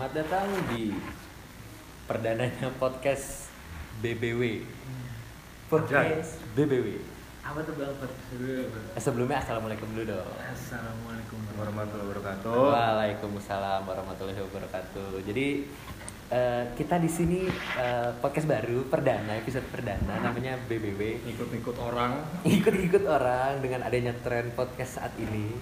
Selamat datang di perdananya podcast BBW. Podcast BBW. Apa tuh bang? Eh, sebelumnya assalamualaikum dulu dong. Assalamualaikum warahmatullahi wabarakatuh. Waalaikumsalam warahmatullahi wabarakatuh. Jadi eh, kita di sini eh, podcast baru perdana episode perdana namanya BBW. Ikut-ikut orang. Ikut-ikut orang dengan adanya tren podcast saat ini.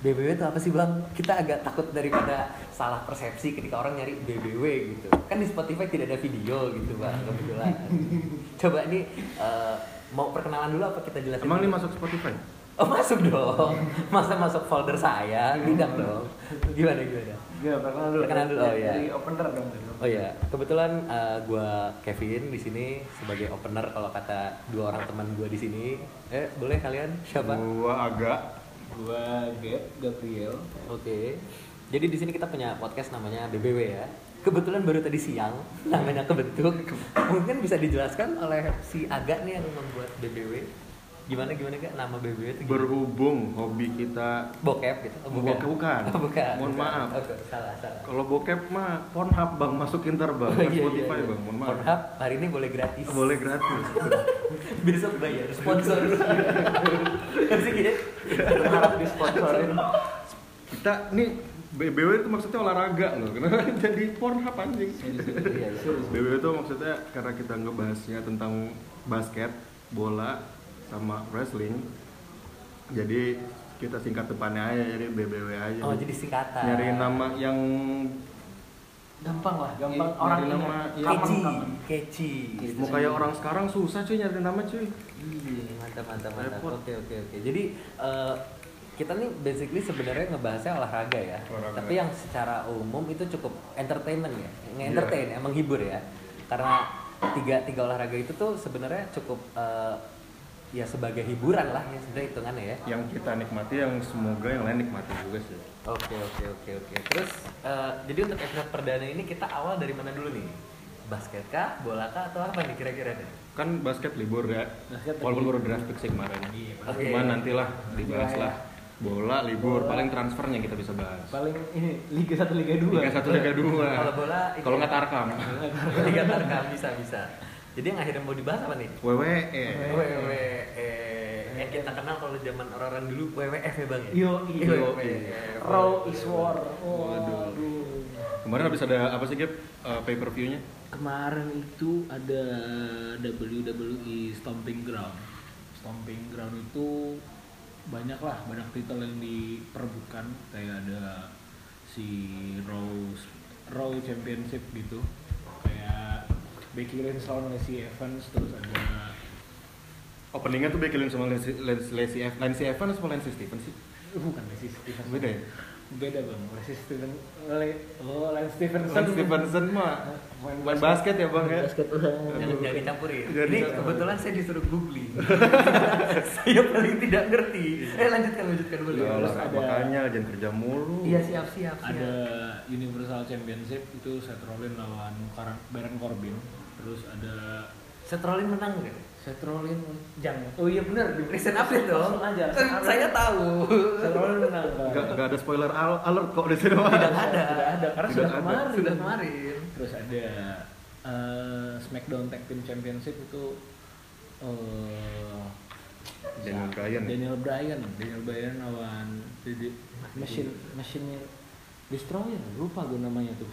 BBW itu apa sih bang? Kita agak takut daripada salah persepsi ketika orang nyari BBW gitu. Kan di Spotify tidak ada video gitu bang kebetulan. Coba nih eh, mau perkenalan dulu apa kita jelasin? Emang ini masuk Spotify? Oh masuk dong. Masa masuk folder saya? Tidak dong. Gimana gimana? Gak perkenalan dulu. Perkenalan dulu, oh iya. Dari opener dong. dulu. Oh iya, kebetulan uh, gue Kevin di sini sebagai opener kalau kata dua orang teman gue di sini. Eh boleh kalian siapa? Gua agak Gua Gap Gabriel. Oke. Jadi di sini kita punya podcast namanya BBW ya. Kebetulan baru tadi siang namanya kebentuk. Mungkin bisa dijelaskan oleh si Aga nih yang membuat BBW. Gimana gimana gak nama BBW itu? gimana? berhubung hobi kita bokep gitu? Oh, Bukan, bukan. Oh, bukan. Mohon bukan. maaf. Oke, salah salah. kalau bokep mah Pornhub bang masukin ntar bang Oh, Bukan iya, Spotify iya, iya. bang mohon maaf Pornhub hari ini boleh gratis. boleh gratis Besok bayar sponsor. Harus gitu. Berharap disponsorin. kita nih BBW itu maksudnya olahraga loh kenapa jadi Pornhub anjing Iya, iya. BBW itu maksudnya karena kita ngebahasnya tentang basket bola sama wrestling jadi kita singkat depannya aja jadi BBW aja Oh, jadi singkatan. nyari nama yang Gampang lah, gampang. Orang nyari ingat. nama yang Keci, keci. mau kayak orang sekarang susah cuy nyari nama cuy Iya, mantap, mantap, mantap. Oke, oke, oke. Jadi eh, kita nih basically sebenarnya ngebahasnya olahraga ya. Olahraga. Tapi yang secara umum itu cukup entertainment ya, nge-entertain, ya, menghibur ya. Karena tiga tiga olahraga itu tuh sebenarnya cukup eh, ya sebagai hiburan lah ya sebenarnya hitungannya ya. yang kita nikmati yang semoga yang lain nikmati juga sih Oke oke oke oke. Terus eh, jadi untuk episode perdana ini kita awal dari mana dulu nih? Basket kah, bola kah, atau apa nih kira-kira nih? kan basket libur ya Basket walaupun baru draft pick sih kemarin Oke. cuman nantilah dibahas Iya, lah bola libur Bola. paling transfernya kita bisa bahas Paling ini Liga 1 Liga 2. Liga satu Liga dua Kalau bola kalau nggak tarkam Liga Tarkam bisa bisa. Jadi yang akhirnya mau dibahas apa nih? WWE WWE yang kita kenal kalau zaman orang-orang dulu WWF ya bang ya? Yo, Yo. WWF. Raw is war. Waduh. Waduh. kemarin habis ada apa sih Gap uh, pay per view-nya Kemarin itu ada WWE Stomping Ground. Stomping Ground itu banyak lah, banyak titel yang diperebutkan kayak ada si Raw Raw Championship gitu. Kayak Becky Lynch lawan Lacey Evans terus ada openingnya tuh Becky Lynch sama Lacey, Lacey, Lacey, Ev- Lacey Evans sama Lacey Stevens sih bukan Lacey Stevens. beda ya Beda bang, Lacey Stevens. Le, oh, Lance Stevenson. Lance Stevenson mah Main main basket ya bang ya Basket. Jangan, jangan dicampurin. Jangan Ini dicampurin. kebetulan saya disuruh googling. saya paling tidak ngerti. Eh lanjutkan lanjutkan boleh. Ya Terus lah, ada- makanya jangan kerja mulu Iya siap siap siap. ada Universal Championship itu Seth Rollins lawan Baron Corbin terus ada Seth Rollins menang nggak? Seth Rollins jangan oh iya benar di Recent update dong. Langsung aja Kan saya tahu. Seth Rollins menang Bang. Gak, gak ada spoiler al- alert kok di sini. Tidak ada. tidak ada karena Tidak sudah ada. kemarin Sudah kemarin. terus ada eh, SmackDown Tag Team Championship itu eh Daniel Bryan ya? Daniel Bryan Daniel Bryan lawan Machine Machine Destroyer lupa gue namanya tuh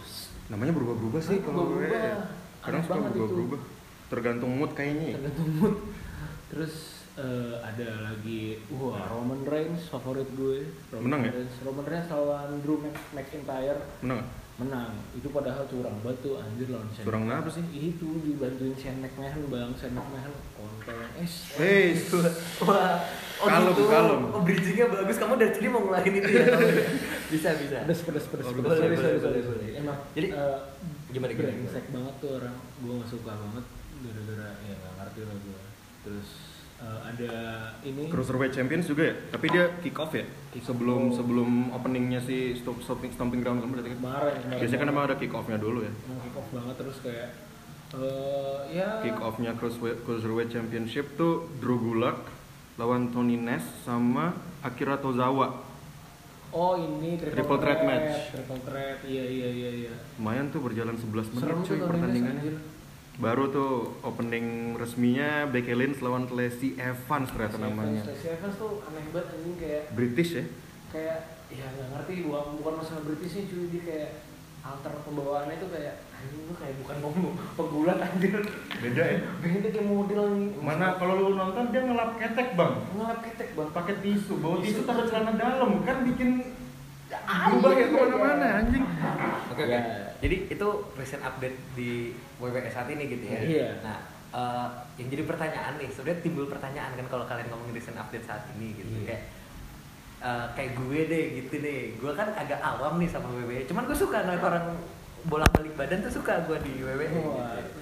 namanya berubah-berubah sih kalau Berubah-berubah. WWE. Kadang suka berubah-berubah tergantung mood kayaknya ya. tergantung mood terus eh, ada lagi wah Roman Reigns favorit gue Roman Menang ya? Reigns. Roman Reigns lawan Drew Mc- McIntyre menang menang itu padahal curang banget tuh anjir lawan Shane curang apa sih itu dibantuin Shane McMahon bang Shane McMahon kontol es Hei, Wah, oh Kalem, gitu. kalem. Oh bridgingnya bagus. Kamu dari tadi mau ngeluarin itu ya? bisa bisa. pedes pedes pedes Oh, pedes boleh, sorry boleh, sorry boleh, sorry boleh. emang Jadi, eh, gimana, gimana, brengsek banget tuh orang. Gue gak suka banget gara-gara ya gak ngerti lah gue terus eh, ada ini. Cruiserweight Champions juga ya? Tapi dia kick off ya? Kick sebelum off. sebelum openingnya si stop stomping stomping ground kan berarti kan? Kemarin kemarin. Biasanya kan emang ada kick offnya dulu ya? Kick off banget terus kayak eh ya. Kick offnya Cruiserweight, Cruiserweight Championship tuh Drew Gulak lawan Tony Nese sama Akira Tozawa Oh ini triple, Triple threat match. Triple threat, iya iya iya iya. lumayan tuh berjalan 11 menit Serem tuh cuy ini, pertandingannya. baru tuh opening resminya Becky Lynch lawan Lacey Evans ternyata namanya Evans, Stacey Evans tuh aneh banget anjing kayak British ya? kayak ya nggak ngerti bukan bukan masalah British sih cuy. Dia kayak alter pembawaannya tuh kayak anjing lu kayak bukan mau pegulat anjir beda ya beda kayak model nih mana kalau lu nonton dia ngelap ketek bang ngelap ketek bang pakai tisu bawa Tisu. tisu taruh celana dalam kan bikin berubah ya ke mana-mana anjing Oke oke. Ya. Jadi itu recent update di WWE saat ini gitu ya. Iya. Nah, eh, yang jadi pertanyaan nih, sebenarnya timbul pertanyaan kan kalau kalian ngomongin recent update saat ini gitu. Iya. Kayak eh, kayak gue deh gitu deh. Gue kan agak awam nih sama WWE. Cuman gue suka ngeliat orang bolak-balik badan tuh suka gue di WWE gitu.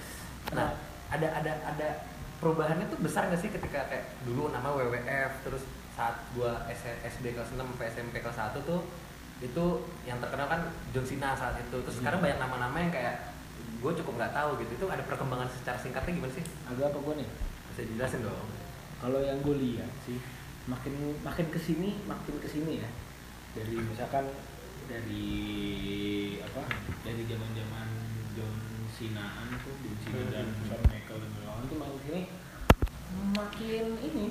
Nah, ada ada ada perubahannya tuh besar gak sih ketika kayak dulu nama WWF terus saat gua S- SD kelas 6 sampai SMP kelas 1 tuh itu yang terkenal kan John Cena saat itu. Terus sekarang banyak nama-nama yang kayak gue cukup nggak tahu gitu. Itu ada perkembangan secara singkatnya gimana sih? Agak apa gue nih? Bisa dijelasin dong. Kalau yang gue lihat sih makin makin ke sini makin ke sini ya. Dari misalkan dari apa dari zaman zaman John Sinaan tuh John Cena Hmm. dan Shawn Michaels dan lawan itu makin ke sini. Makin ini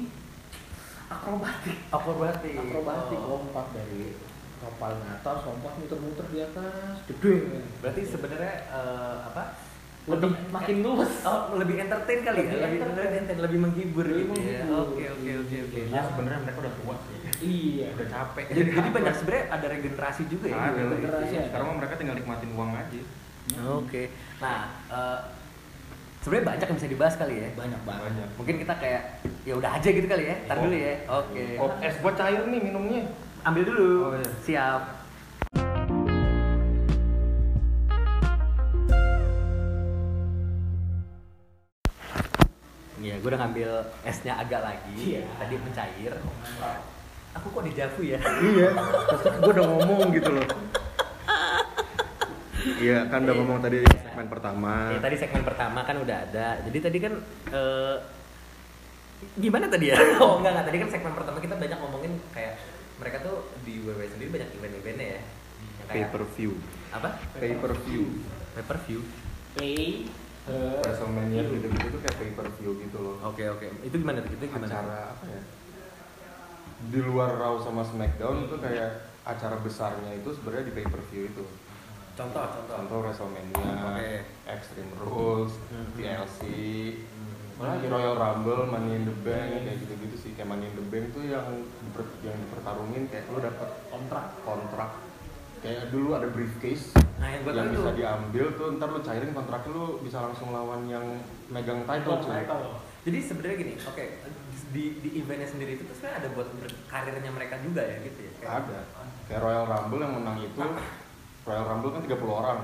akrobatik. Akrobatik. Akrobatik. Oh. lompat dari paling atas lompat muter-muter di atas. Gede. Berarti sebenarnya eh, apa lebih makin luas oh, lebih entertain kali Lebih ya lebih entertain. lebih entertain lebih menghibur Lebih gitu ya oke oke oke oke ya sebenarnya mereka udah tua sih iya udah capek jadi, jadi banyak sebenarnya ada regenerasi juga ya ada regenerasi ada. sekarang mereka tinggal nikmatin uang aja Oke. Nah, eh, sebenarnya banyak yang bisa dibahas kali ya. banyak banget banyak Mungkin kita kayak ya udah aja gitu kali ya. Tar dulu ya. Oke. oh, es buat cair nih minumnya Ambil dulu. Oh, iya. Siap. Gue udah ngambil esnya agak lagi. Iya. Tadi mencair. Aku kok di Javu ya? iya gue udah ngomong gitu loh iya kan udah ngomong tadi segmen pertama Ya, tadi segmen pertama kan udah ada. Jadi tadi kan eh, gimana tadi ya? Oh enggak enggak tadi kan segmen pertama kita banyak ngomongin kayak mereka tuh di WWE sendiri banyak event-eventnya ya. Yang pay kayak per view apa? pay per view Pay per view. pay per WrestleMania gitu gitu tuh kayak pay per view gitu loh Oke oke. Itu gimana tuh? Itu gimana? acara apa ya di luar Raw sama SmackDown itu kayak acara besarnya itu sebenarnya di pay per view itu Contoh contoh. contoh WrestleMania, Oke. Extreme Rules, Hmm. TLC, apalagi Royal Rumble, Money in the Bank kayak gitu-gitu sih kayak Money in the Bank tuh yang diper- yang dipertarungin kayak lu dapat kontrak kontrak kayak dulu ada briefcase Nah yang yang itu bisa diambil tuh ntar lu cairin kontrak lu bisa langsung lawan yang megang title cuy. jadi sebenarnya gini, oke di di eventnya sendiri itu tuh sebenarnya ada buat karirnya mereka juga ya gitu ya. Kayak- ada. Kayak Royal Rumble yang menang itu Royal Rumble kan 30 orang.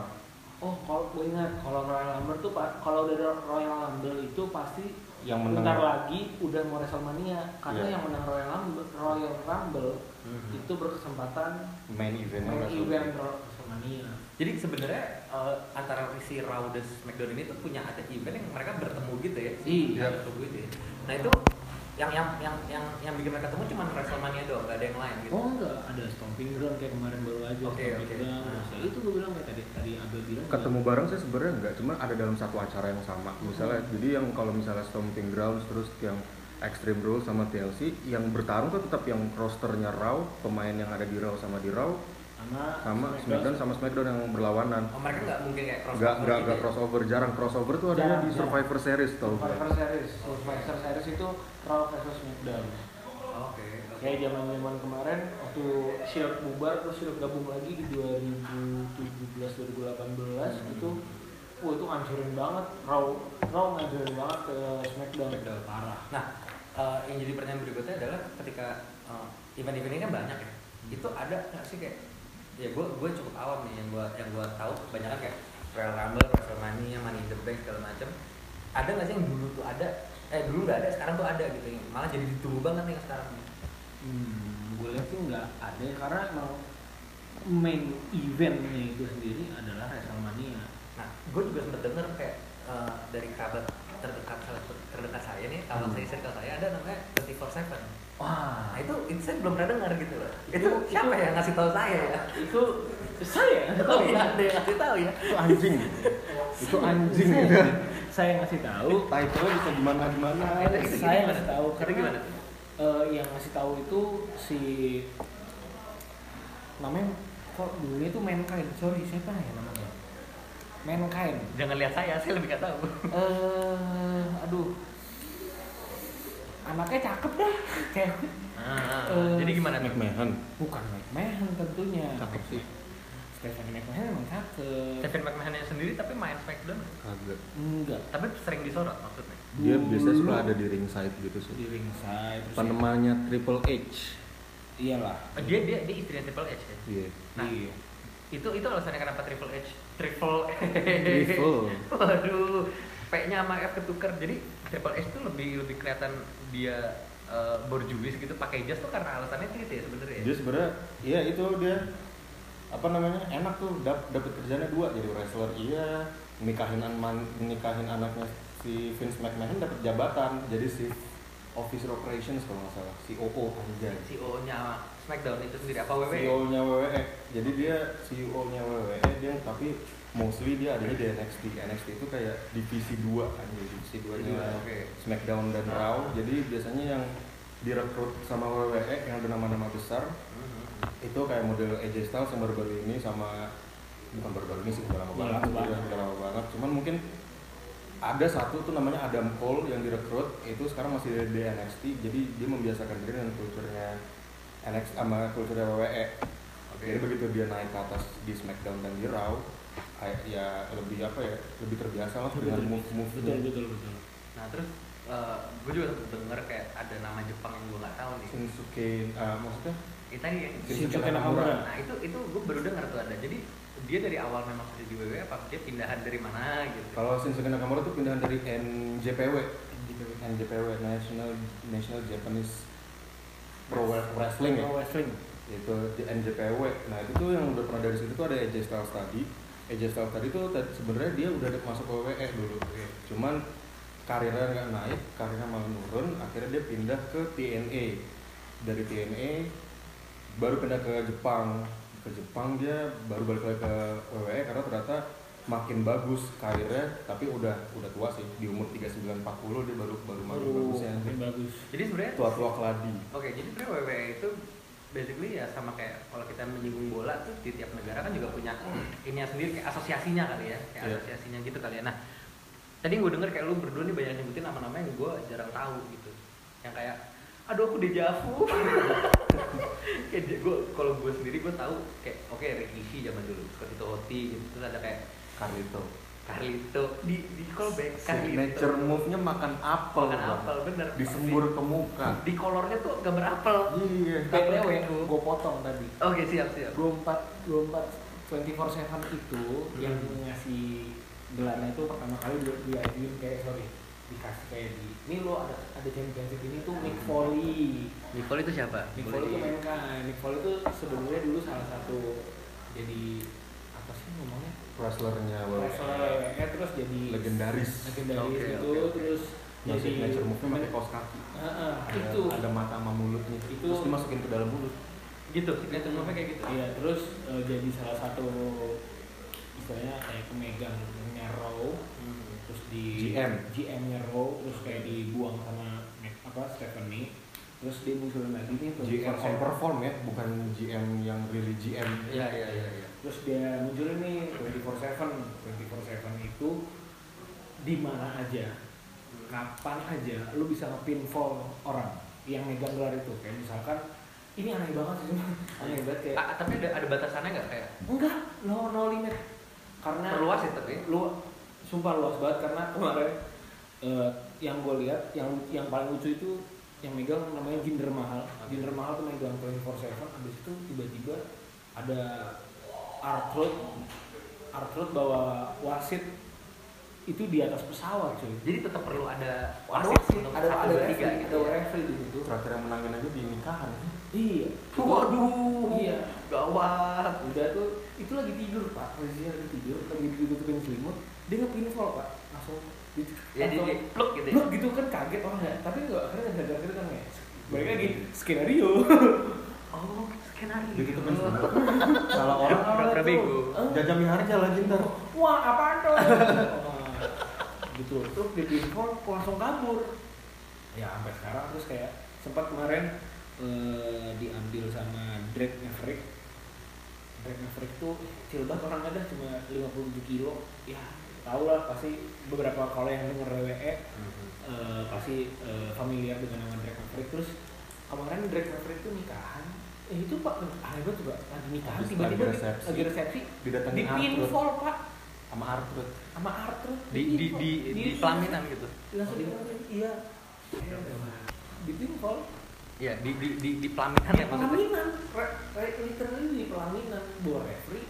Oh kalau gue ingat kalau Royal Rumble tuh kalau udah ada Royal Rumble itu pasti yang menang bentar lagi udah mau WrestleMania karena Iya. yang menang Royal Rumble Royal Rumble Mhm. itu berkesempatan main event main event WrestleMania Jadi sebenarnya eh, antara si Raw dan SmackDown ini tuh punya ada event yang mereka bertemu gitu ya. Iya. Bertemu gitu ya. Nah itu yang yang yang yang yang bikin mereka ketemu cuma WrestleMania doang, gak ada yang lain gitu. Oh enggak, ada stomping ground kayak kemarin baru aja Oke, oke. ground. Terus ya itu gue bilang kayak tadi tadi Abel bilang ketemu bareng sih sebenarnya enggak cuma ada dalam satu acara yang sama misalnya jadi yang kalau misalnya Stomping Grounds terus yang Extreme Rules sama TLC yang bertarung tuh tetap yang rosternya Raw pemain yang ada di Raw sama di Raw sama sama SmackDown sama SmackDown yang berlawanan Oh mereka nggak mungkin kayak crossover nggak nggak gitu nggak ya? crossover jarang crossover tuh adanya Jarang, di jarang. Survivor Series tau Survivor Series. Survivor Series itu Raw versus SmackDown. Oke. oke. Kayak zaman-zaman kemarin waktu Shield bubar terus Shield gabung lagi di 2017 2018 itu Wah itu ngancurin banget Raw Raw ngancurin banget ke SmackDown. SmackDown. parah. Nah eh, yang jadi pertanyaan berikutnya adalah ketika eh, event-event ini kan banyak ya. Itu ada nggak sih kayak ya gue gue cukup awam nih yang gue yang gue tahu kebanyakan kayak Royal Rumble, WrestleMania, Money in the Bank segala macam. Ada nggak sih yang dulu tuh ada? Eh dulu nggak ada, sekarang tuh ada gitu. Malah jadi ditunggu banget nih sekarang. Hmm, gue lihat sih nggak ada ya, karena emang main eventnya itu sendiri adalah WrestleMania. Nah, gue juga sempet denger kayak eh, dari kerabat terdekat terdekat saya nih kalau Hmm. saya circle saya ada namanya 24/7 Wah, nah itu itu saya belum pernah dengar gitu loh itu, Itu- siapa itu- yang ngasih tahu saya ya itu saya nggak tahu ya. ada yang ngasih tahu ya. Itu anjing. Itu anjing. Saya- gitu Saya ngasih tahu. title bisa gimana gimana? Itu- itu saya ngasih tahu Itu karena gimana? eh, yang ngasih tahu itu si namanya kok dulunya itu Mankind. Sorry siapa ya namanya? Mankind. Jangan lihat saya saya lebih nggak tahu. Eh aduh. Anaknya cakep dah. Kayak Ah, Eh, jadi gimana McMahon bukan McMahon tentunya. Cakep sih Stephanie McMahon emang cakep. Kevin McMahon sendiri tapi main Smackdown kagak. Enggak. Tapi sering disorot maksudnya? Dia Dulu biasanya suka ada di ringside gitu di sih ringside terus penemannya Triple H. Iyalah. Oh, dia dia dia istrinya Triple H ya? Iya. Nah, Iya. itu itu alasannya kenapa Triple H triple Triple. waduh P-nya sama F ketuker. Jadi Triple H tuh lebih lebih kelihatan dia eh, borjuis gitu pakai jas tuh karena alasannya itu gitu ya sebenarnya. Ya? dia sebenarnya iya itu dia apa namanya enak tuh dap dapat kerjanya dua jadi wrestler iya nikahin man nikahin anaknya si Vince McMahon dapat jabatan jadi si Officer Operations kalau nggak salah COO anjay CEO-nya Smackdown itu sendiri apa WWE CEO nya WWE jadi dia CEO nya WWE dia tapi mostly dia adanya di NXT NXT itu kayak divisi 2 kan divisi 2 Divisi dua, nya oke. Smackdown dan Ah. Raw jadi biasanya yang direkrut sama WWE yang ada nama-nama besar. Itu kayak model AJ Styles yang baru-baru ini sama bukan baru-baru ini sih udah lama Udah banget. udah, banget. udah lama banget. Cuman mungkin ada satu tuh namanya Adam Cole yang direkrut itu sekarang masih di NXT jadi dia membiasakan diri dengan kulturnya NXT sama kulturnya WWE Oke. jadi begitu dia naik ke atas di SmackDown dan di Raw kayak ya lebih apa ya lebih terbiasa lah dengan move move betul betul betul. Nah terus gue juga denger kayak ada nama Jepang yang gue nggak tahu nih. Shinsuke ah, maksudnya itu tadi Nakamura. nah itu itu gue baru dengar tuh ada. Jadi dia dari awal memang sudah di WWE apa dia pindahan dari mana gitu. Kalau Shinsuke Nakamura tuh pindahan dari NJPW NJPW National National Japanese Pro Wrestling ya? Pro wrestling. Itu di NJPW nah itu tuh yang udah pernah dari situ tuh ada AJ Styles tadi. AJ Styles tadi tuh sebenarnya dia udah masuk ke WWE dulu. Cuman karirnya nggak naik karirnya malah nurun akhirnya dia pindah ke TNA dari TNA baru pindah ke Jepang ke Jepang dia baru balik lagi ke WWE karena ternyata makin bagus karirnya tapi udah udah tua sih di umur 39 40 dia baru baru makin baru bagusnya makin bagus jadi sebenarnya tua-tua keladi Oke, jadi sebenarnya WWE itu basically ya sama kayak kalau kita menyinggung bola tuh di tiap negara kan juga punya ini sendiri kayak asosiasinya kali ya, kayak Iya. asosiasinya gitu kali ya. Nah, tadi gue denger kayak lu berdua nih banyak nyebutin nama-nama yang gue jarang tahu gitu. Yang kayak aduh aku dejavu. kayak gue kalau gue sendiri gue tahu kayak oke Rikishi zaman dulu, Scotty Hoti gitu. Terus ada kayak Carlito Carlito di di callback signature move-nya makan apel Makan Bang. apel bener. disembur ke muka Di kolornya tuh gambar apel. iya Itu. gue potong tadi Oke, siap siap. 24 24 24/7 itu yang ngasih gelarnya itu pertama kali di diajuin kayak sorry dikasih kayak di ini lo ada ada championship ini tuh Mick Foley. Nicole itu siapa? Mick Foley tuh di- main kan. Mick Foley tuh sebelumnya dulu salah satu jadi apa sih ngomongnya? Wrestlernya wrestler WWE terus jadi legendaris. legendaris Oke, itu oke, oke. terus yang signature move-nya pakai kaos kaki. Heeh, ada, itu. ada mata sama mulutnya. Itu- terus dimasukin ke dalam mulut. Gitu signature move kayak gitu. Iya, terus eh, jadi salah satu istilahnya kayak pemegang Raw, di GM. GM-nya terus kayak dibuang sama apa Stephanie, terus dia munculin lagi nih GM on 24/7. perform ya bukan GM yang really GM iya iya iya iya Terus dia munculin nih 24/7, 24/7 itu di mana aja, kapan aja, lu bisa nge-pinfall orang yang megang gelar itu. Kayak misalkan ini aneh banget sih, aneh banget kayak Ah, tapi ada ada batasannya nggak kayak enggak, no no limit. Karena perluas ya tapi lu sumpah luas banget karena kemarin eh, yang gue lihat yang yang paling lucu itu yang megang namanya Jinder Mahal. Jinder Mahal tuh megang 24/7 habis itu tiba-tiba ada Arthur Arthur bawa wasit. Itu di atas pesawat cuy. Jadi tetap perlu ada ada wasit wasit ada satu, ada referee tiga ada gitu ya. referee di situ. Terakhir yang menangin aja di nikahan. Iya. Waduh. Iya. Gawat. Udah tuh itu lagi tidur pak. Posisinya lagi tidur lagi ditutupin selimut dia nggak follow pak. Langsung gitu ya, di, di pluk gitu pluk gitu kan kaget orang ya tapi nggak akhirnya nggak gagal gitu kan ya. Balik lagi skenario. Oh skenario. Begitu kan salah orang orang itu jajam harga lagi ntar. Wah apa tuh? Oh. Gitu. Tuh di pinfall langsung kabur. Ya sampai sekarang terus kayak sempat kemarin eh, diambil sama Drake Maverick. Drake Maverick tuh kecil banget orang ada cuma 57 kilo. Ya tau lah pasti beberapa kalau yang denger WWE eh, pasti eh, familiar dengan nama Drake Maverick. Terus kemarin Drake Maverick tuh nikahan. Eh itu pak banget juga lagi nikahan tiba-tiba lagi di- resepsi. lagi resepsi. Didatengin di pinfall pak. Sama Arthur. sama Arthur. Di di di di pelaminan gitu. langsung di iya. Di pinfall. Iya, di di di di pelaminan ya maksudnya. pelaminan. Re- re- literally di pelaminan. Bawa referee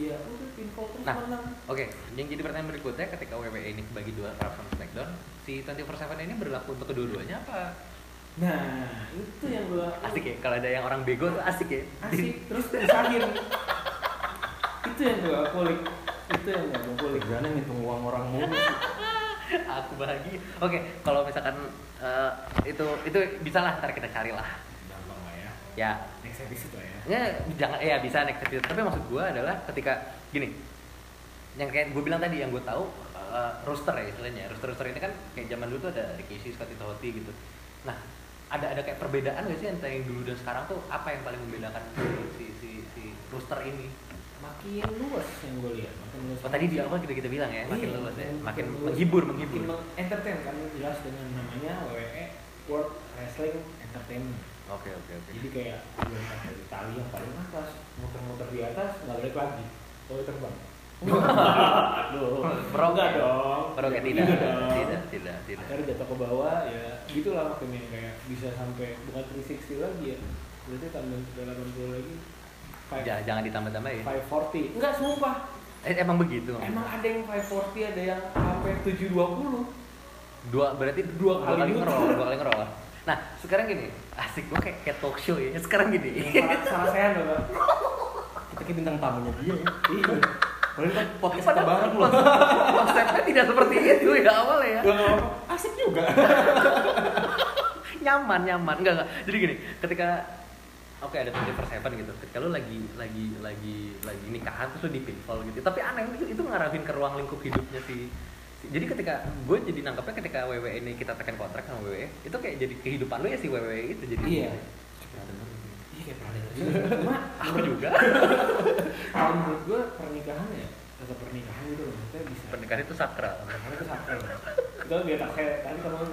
iya udah pinfall terus Nah. menang Oke, yang jadi pertanyaan berikutnya ketika WWE ini bagi dua Raw sama SmackDown, si 24/7 ini berlaku untuk kedua-duanya apa? nah itu yang gua Asik ya, kalau ada yang orang bego tuh asik ya. asik terus usahin itu yang gua kulik itu yang gua kulik Kerjanya ngitung uang orang mulu. Aku bahagia. Oke, kalau misalkan eh, itu itu bisa lah ntar kita cari lah. gampang lah ya next episode lah ya ya jangan ya bisa next episode. Tapi maksud gua adalah ketika gini, yang kayak gue bilang tadi yang gue tahu eh, roster ya istilahnya. Roster roster ini kan kayak zaman dulu tuh ada Rikishi, Scotty Totti gitu. Nah, ada ada kayak perbedaan gak sih antara yang dulu dan sekarang tuh apa yang paling membedakan si si si roster ini? makin luas yang gue lihat makin luas Oh, tadi di awal kita kita bilang ya, makin Iya, luas ya, makin luas. menghibur, makin menghibur. meng- entertain kan jelas dengan namanya WWE World Wrestling Entertainment Oke oke oke. jadi kayak berangkat dari tali yang paling atas muter-muter di atas nggak balik lagi boleh terbang Aduh, enggak dong Enggak tidak, dong. tidak, tidak, tidak. akhirnya jatuh ke bawah ya gitulah makin yang kayak bisa sampai bukan 360 lagi ya berarti tambahin 380 lagi Five- Ja- jangan ditambah-tambahin. 540 enggak sumpah Eh, emang begitu. emang ada yang 540 ada yang sampai 720 Dua berarti Dua kali kali muter. ngerol, dua kali ngerol. Nah, sekarang gini, asik gua kayak, kayak talk show ya. Sekarang gini. salah, salah saya loh. Kita kayak bintang tamunya dia ya. iya Padahal kan podcast kita bareng loh. konsep- Konsepnya tidak seperti itu ya awal ya. Asik juga. nyaman, nyaman. Enggak, enggak. Jadi gini, ketika Oke ada 24 gitu. Ketika lu lagi lagi lagi lagi nikahan terus lu di pinfall gitu. Tapi aneh itu, itu ngarahin ke ruang lingkup hidupnya si- jadi ketika gue jadi nangkepnya ketika WWE ini kita tekan kontrak sama WWE itu kayak jadi kehidupan lu ya si WWE itu jadi. Iya. iya kayak pernah dengar juga. cuma aku juga. Kalau menurut gue pernikahan ya tetap pernikahan gitu loh. Maksudnya bisa. Pernikahan itu sakral. Pernikahan itu sakral. Itu biar tak kayak tadi kamu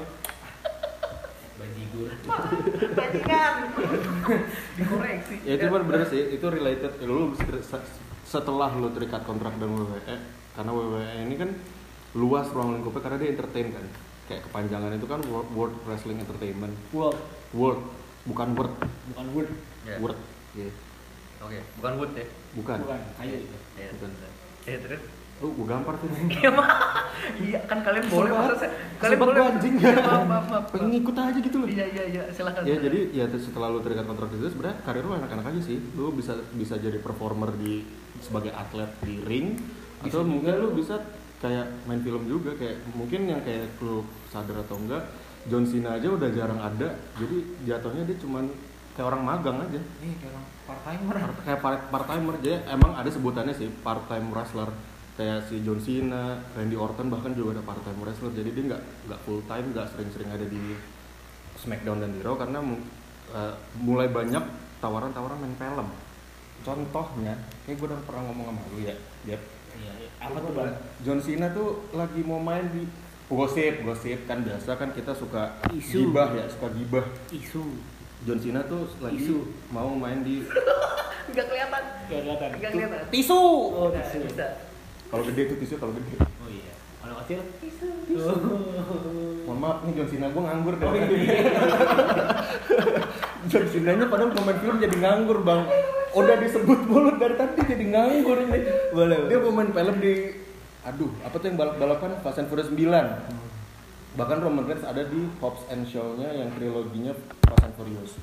bajigur bajingan. Dikoreksi. Ya itu bener bener sih, itu related. Lu se- setelah lu terikat kontrak dengan WWE, karena WWE ini kan luas ruang lingkupnya karena dia entertain kan. Kayak kepanjangan itu kan World, World Wrestling Entertainment. world World, bukan word. bukan wood Ya. Word. Iya. oke bukan wood ya Bukan. bukan kayu itu ya Bukan. ya terus Lu gua gampar tuh. iya mah iya kan kalian boleh saya kalian boleh anjing. Iya, maaf maaf maaf Pengen ngikut aja gitu loh. iya iya iya silakan Ya jadi ya terus setelah lu terikat kontrak itu sebenarnya karir lu enak-enak aja sih. Lu bisa bisa jadi performer di sebagai atlet di ring Bisa atau mungkin lu. bisa kayak main film juga kayak mungkin yang kayak lu sadar atau enggak John Cena aja udah jarang ada. Jadi jatuhnya dia cuman kayak orang magang aja. nih kayak orang part timer Part- kayak part, part timer jadi emang ada sebutannya sih part time wrestler kayak si John Cena, Randy Orton bahkan juga ada part time wrestler jadi dia nggak nggak full time nggak sering-sering ada di Smackdown dan di Raw karena eh, mulai banyak tawaran-tawaran main film contohnya kayak gue udah pernah ngomong sama lu ya iya iya. Apa tuh bang? John Cena tuh lagi mau main di gosip gosip. Kan biasa kan kita suka Isu. gibah ya suka gibah. Isu. John Cena tuh lagi Isu. mau main di nggak kelihatan. Gak kelihatan. Nggak kelihatan. Tisu. Oh Nah, tisu bisa. Kalau gede tuh tisu kalau gede. Oh iya. Kalau kecil? Tisu. Mohon maaf nih John Cena gue nganggur deh. Oh, iya. John Cena nya padahal pemain film jadi nganggur bang udah disebut mulut dari tadi jadi nganggur ini Boleh, dia pemain film di aduh apa tuh yang balap balapan Fast and Furious 9 bahkan Roman Reigns ada di Hobbs and Show nya yang triloginya Fast and Furious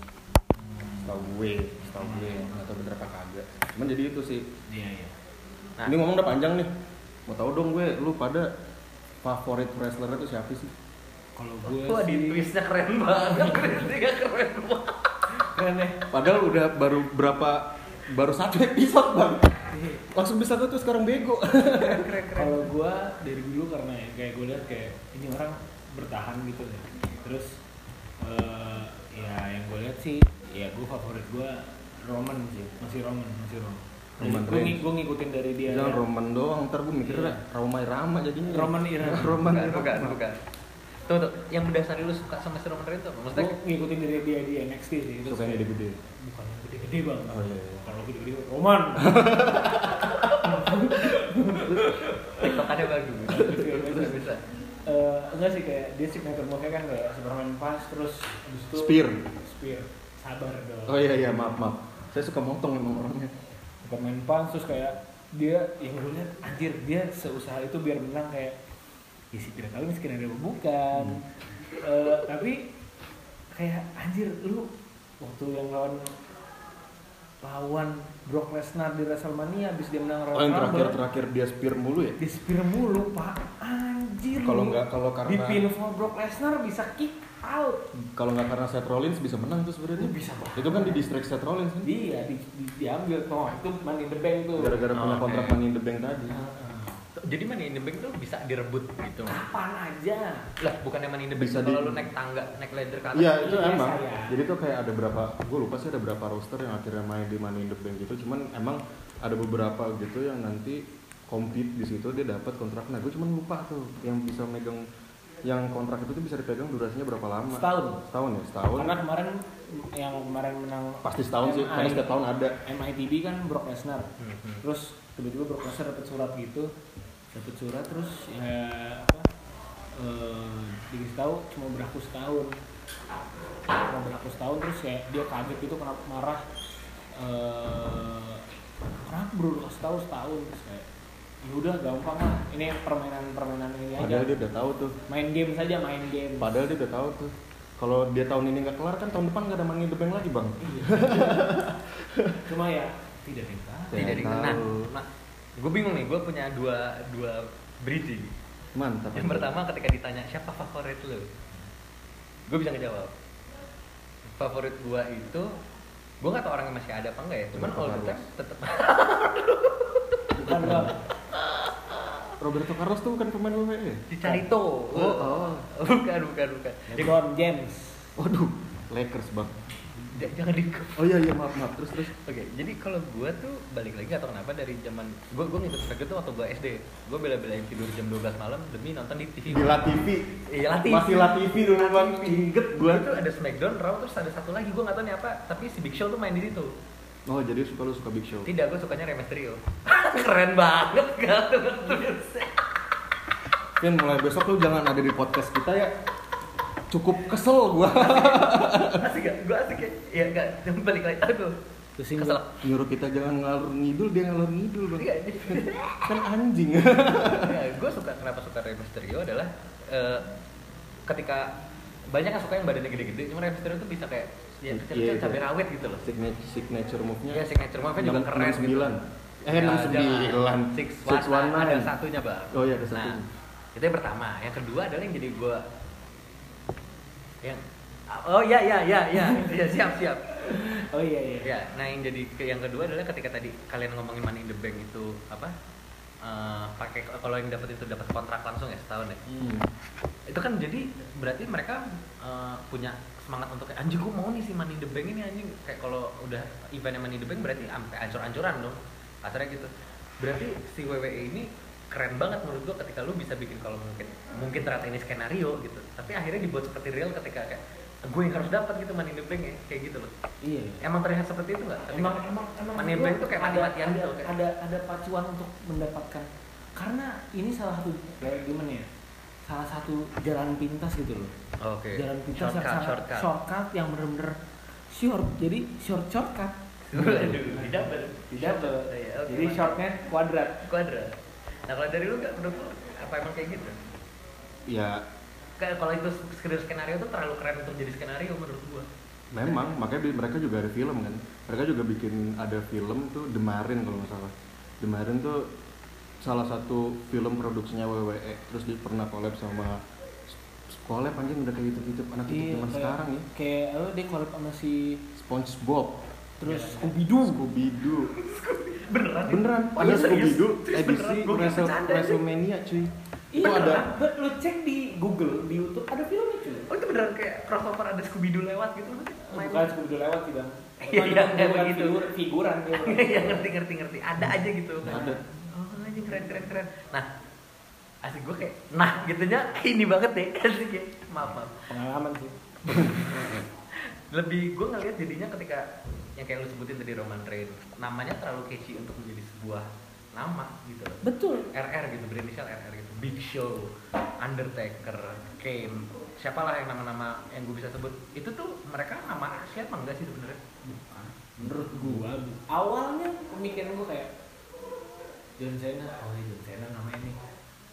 Tahu gue, tahu gue, nggak tahu bener apa kagak. Cuman jadi itu sih. iya iya Nah. Ini ngomong udah panjang nih. Mau tahu dong gue, lu pada favorit wrestler itu siapa sih? kalau gue Wah di twistnya keren banget, twistnya keren banget. Keren ya Padahal udah baru berapa baru satu episode bang. Langsung bisa tuh sekarang bego. Kalau gue dari dulu karena ya, kayak gue lihat kayak ini orang bertahan gitu ya terus eh, ya yang gue lihat sih ya gue favorit gue Roman sih. Masih Roman masih Roman. Roman gue gue ngikutin dari dia jangan Roman doang ntar gue mikir Iya. dah Roma Irama jadinya. Roman Irama. Roman Bukan, Irama. bukan, bukan. Tuh, tuh, yang mendasari lu suka sama si Roman Reigns tuh apa? Maksudnya gue ngikutin dari dia di NXT sih terus suka yang kayak- gede-gede bukan yang gede-gede bang Oh, iya, iya. kalau gede-gede Roman tiktokannya bagus. Bisa, bisa. Eh, enggak sih kayak dia signature move kan kayak Superman Punch terus habis itu Spear. Spear sabar dong oh iya iya maaf maaf saya suka motong emang orangnya Superman Punch terus kayak dia yang gue lihat anjir dia seusaha itu biar menang kayak ya sih tidak tahu ini skenario apa bukan. Eh, tapi kayak anjir lu waktu yang lawan lawan Brock Lesnar di WrestleMania habis dia menang oh Royal yang terakhir Rumble, terakhir dia spear mulu ya? Di spear mulu pak. Anjir kalau nggak kalau di karena pinfall Brock Lesnar bisa kick out. Kalau nggak karena Seth Rollins bisa menang tuh sebenarnya. Bisa banget. itu kan di distract Seth Rollins kan? Dia di, di, diambil. Oh itu money in the bank tuh. Gara-gara punya Oh, kontrak oke. Money in the Bank tadi. Ah. Jadi Money in the Bank tuh bisa direbut gitu. kapan aja Lah, bukannya Money in the Bank Bisa kalau di- lu naik tangga, naik ladder ke atas. Iya itu Biasa emang. ya. Jadi tuh kayak ada berapa, gue lupa sih ada berapa roster yang akhirnya main di Money in the Bank gitu. Cuman emang ada beberapa gitu yang nanti compete di situ dia dapat kontrak. Nah gue cuman lupa tuh yang bisa megang yang kontrak itu tuh bisa dipegang durasinya berapa lama? Setahun. Setahun ya, setahun. karena kemarin yang kemarin menang Pasti setahun sih, MI. karena setiap tahun ada. MITB kan Brock Lesnar Mhm. terus tiba-tiba Brock Lesnar dapat surat gitu dapat surat terus ya apa eh dikasih tahu cuma berlaku setahun. Cuma berlaku setahun terus kayak dia kaget gitu kenapa marah. Eh kenapa bro kasih tahu setahun terus kayak ya udah gampang lah. Ini permainan permainan ini aja. Padahal dia udah tahu tuh. main game saja main game Padahal dia udah tahu tuh. Kalau dia tahun ini nggak kelar kan tahun depan nggak ada Money in the Bank lagi bang. cuma ya tidak kita Tidak Ya, nah, tahu. Gue bingung nih, gue punya dua dua bridging. Mantap. Yang mantap. pertama ketika ditanya siapa favorit lu, gue bisa ngejawab. Favorit gue itu, gue nggak tahu orangnya masih ada apa enggak ya. Cuman Roberto all the time tetap bukan bang Roberto Carlos tuh bukan pemain WWE ya? Cicarito. Oh, oh. bukan bukan bukan. LeBron James Waduh, Lakers bang. Jangan di Oh iya iya maaf maaf terus terus. Oke, jadi kalau gue tuh balik lagi atau kenapa dari zaman gue gue ngikut SmackDown tuh waktu gue SD. Gue bela-belain tidur jam 12 malam demi nonton di TV. Di La TV. Iya, La TV. Masih La TV dulu bang. Inget Gue gue. tuh ada SmackDown, Raw terus ada satu lagi gue nggak tahu nih apa, tapi si Big Show tuh main di situ. Oh jadi suka lu suka Big Show. Tidak, gue sukanya Rey Mysterio. Keren banget kan Vin mulai besok lu jangan ada di podcast kita ya. Cukup kesel gua. asik gak? Gue asik ya? Iya enggak, balik lagi aduh. Terus Kesel. Nyuruh kita jangan ngalur ngidul dia ngalur ngidul bang. Iya, Kan anjing. gue suka kenapa suka Rey Mysterio adalah eh, ketika banyak yang suka yang badannya gede-gede, cuma Rey Mysterio tuh bisa kayak ya Iya, kecil-kecil iya. cabai rawit gitu loh. signature signature move-nya. Iya, signature move-nya juga keren enam sembilan. gitu. Eh Ya, enam sembilan. Six, one, one ada satunya bang. Oh iya ada Nah, satunya. itu yang pertama. Yang kedua adalah yang jadi gue yang oh iya iya iya iya ya, siap siap. oh iya iya Ya, nah yang jadi yang kedua adalah ketika tadi kalian ngomongin money in the bank itu apa? eh, pakai kalau yang dapat itu dapat kontrak langsung ya setahun ya. Hmm. Itu kan jadi berarti mereka eh, punya semangat untuk kayak anjing gue mau nih si money in the bank ini anjing kayak kalau udah eventnya money in the bank berarti sampai ancur-ancuran dong. Kasarnya gitu. Berarti si WWE ini keren banget menurut gua ketika lu bisa bikin kalau mungkin mungkin ternyata ini skenario gitu. Tapi akhirnya dibuat seperti real ketika kayak gue yang harus dapat gitu money in the bank ya kayak gitu loh. Iya. Emang terlihat seperti itu nggak? Emang emang emang Money in the Bank tuh kayak ada- mati-matian ada, gitu, kayak- ada ada pacuan untuk mendapatkan. Karena ini salah satu kayak gimana ya salah satu jalan pintas gitu loh. Oke. Jalan pintas yang shortcut sangat shortcut. shortcut yang bener-bener short jadi short shortcut. Tidak ber tidak Iya, jadi shortnya kuadrat. Kuadrat nah kalau dari lu nggak menurut lu apa emang kayak gitu? Ya. Kayak kalau itu skenario skenario tuh terlalu keren untuk jadi skenario menurut gua. Memang makanya mereka juga ada film kan. Mereka juga bikin ada film tuh The Marine kalau nggak salah. The Marine tuh salah satu film produksinya WWE terus dia pernah collab sama collab anjing udah kayak gitu-gitu. Anak Iya, zaman sekarang ya. kayak oh, dia collab sama si SpongeBob. Terus Iya, iya. Scooby Doo Scooby Doo beneran beneran Oh, ada iya, serius? Scooby Doo edisi beneran? WrestleMania cuy Iya, itu ada beneran. Lu cek di Google, di YouTube ada filmnya cuy. oh itu beneran kayak crossover ada Scooby Doo lewat gitu main Bukan Scooby Doo lewat sih bang. Iya, iya, bukan kayak begitu. figur, figuran. Iya ngerti ngerti ngerti. Ada aja gitu. Ada. Oh ini keren keren keren. Nah asik gue kayak nah gitunya ini banget deh asik ya. Maaf maaf. Pengalaman sih. Lebih gue ngeliat jadinya ketika yang kayak lu sebutin tadi Roman Reigns namanya terlalu catchy untuk menjadi sebuah nama gitu loh. Betul. RR gitu, berinisial RR gitu. Big Show, Undertaker, Kane, siapalah yang nama-nama yang gue bisa sebut. Itu tuh mereka nama Asia apa enggak sih sebenarnya? Menurut gua, bu- awalnya pemikiran gua kayak John Cena, oh iya John Cena namanya nih.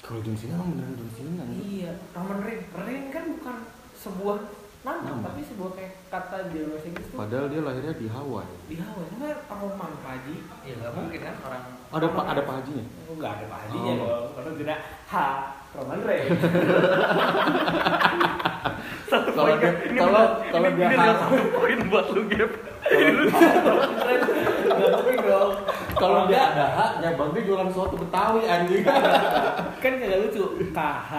kalau John Cena emang beneran John Cena anjing. Iya, Roman Reigns. Reigns kan bukan sebuah nama, Nama. tapi sebuah kayak kata di bahasa Inggris tuh padahal dia lahirnya di Hawaii di Hawaii. Namanya Roman Pak Haji. Ya nggak mungkin kan orang ada pak ada pak hajinya Oh, enggak ada Pak Hajinya Oh. dong. Karena tidak H. Roman Reigns. satu Kalau poin kan? dia- Ini kalau- bener- kalau ini- dia ini adalah satu poin buat lu Gap Enggak mungkin dong. kalau dia ada haknya bang dia jualan soto betawi anjing kan kagak lucu KH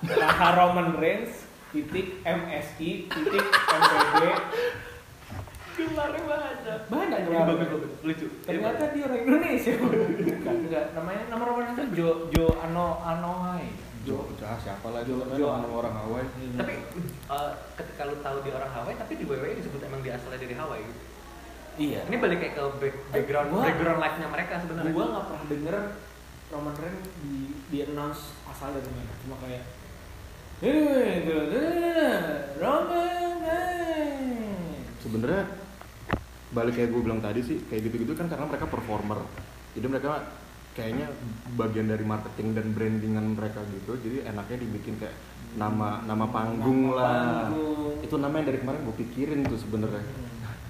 KH Roman Reigns titik MSI titik MPB gelarnya Ini gelar. bagus bagus. Lucu. Ternyata dia orang Indonesia. Bukan enggak. Namanya nama Roman Reigns itu Jo Jo Ano Anohai. Jo, ah, siapa lah Jo- Jo, Jo. orang orang Hawaii. tapi eh, ketika lu tahu dia orang Hawaii tapi di WWE disebut emang dia asalnya dari Hawaii. Gitu. iya. Ini balik kayak ke back- background Gua- background life nya mereka sebenarnya. Gua nggak pernah denger Roman Reigns di di announce asal dari mana. Cuma kayak "Eh, Roman Reigns Sebenarnya balik kayak gue bilang tadi sih kayak gitu-gitu kan karena mereka performer. Jadi mereka kayaknya bagian dari marketing dan brandingan mereka gitu. Jadi enaknya dibikin kayak nama nama panggung Nama lah. panggung. Itu namanya dari kemarin gue pikirin tuh sebenarnya.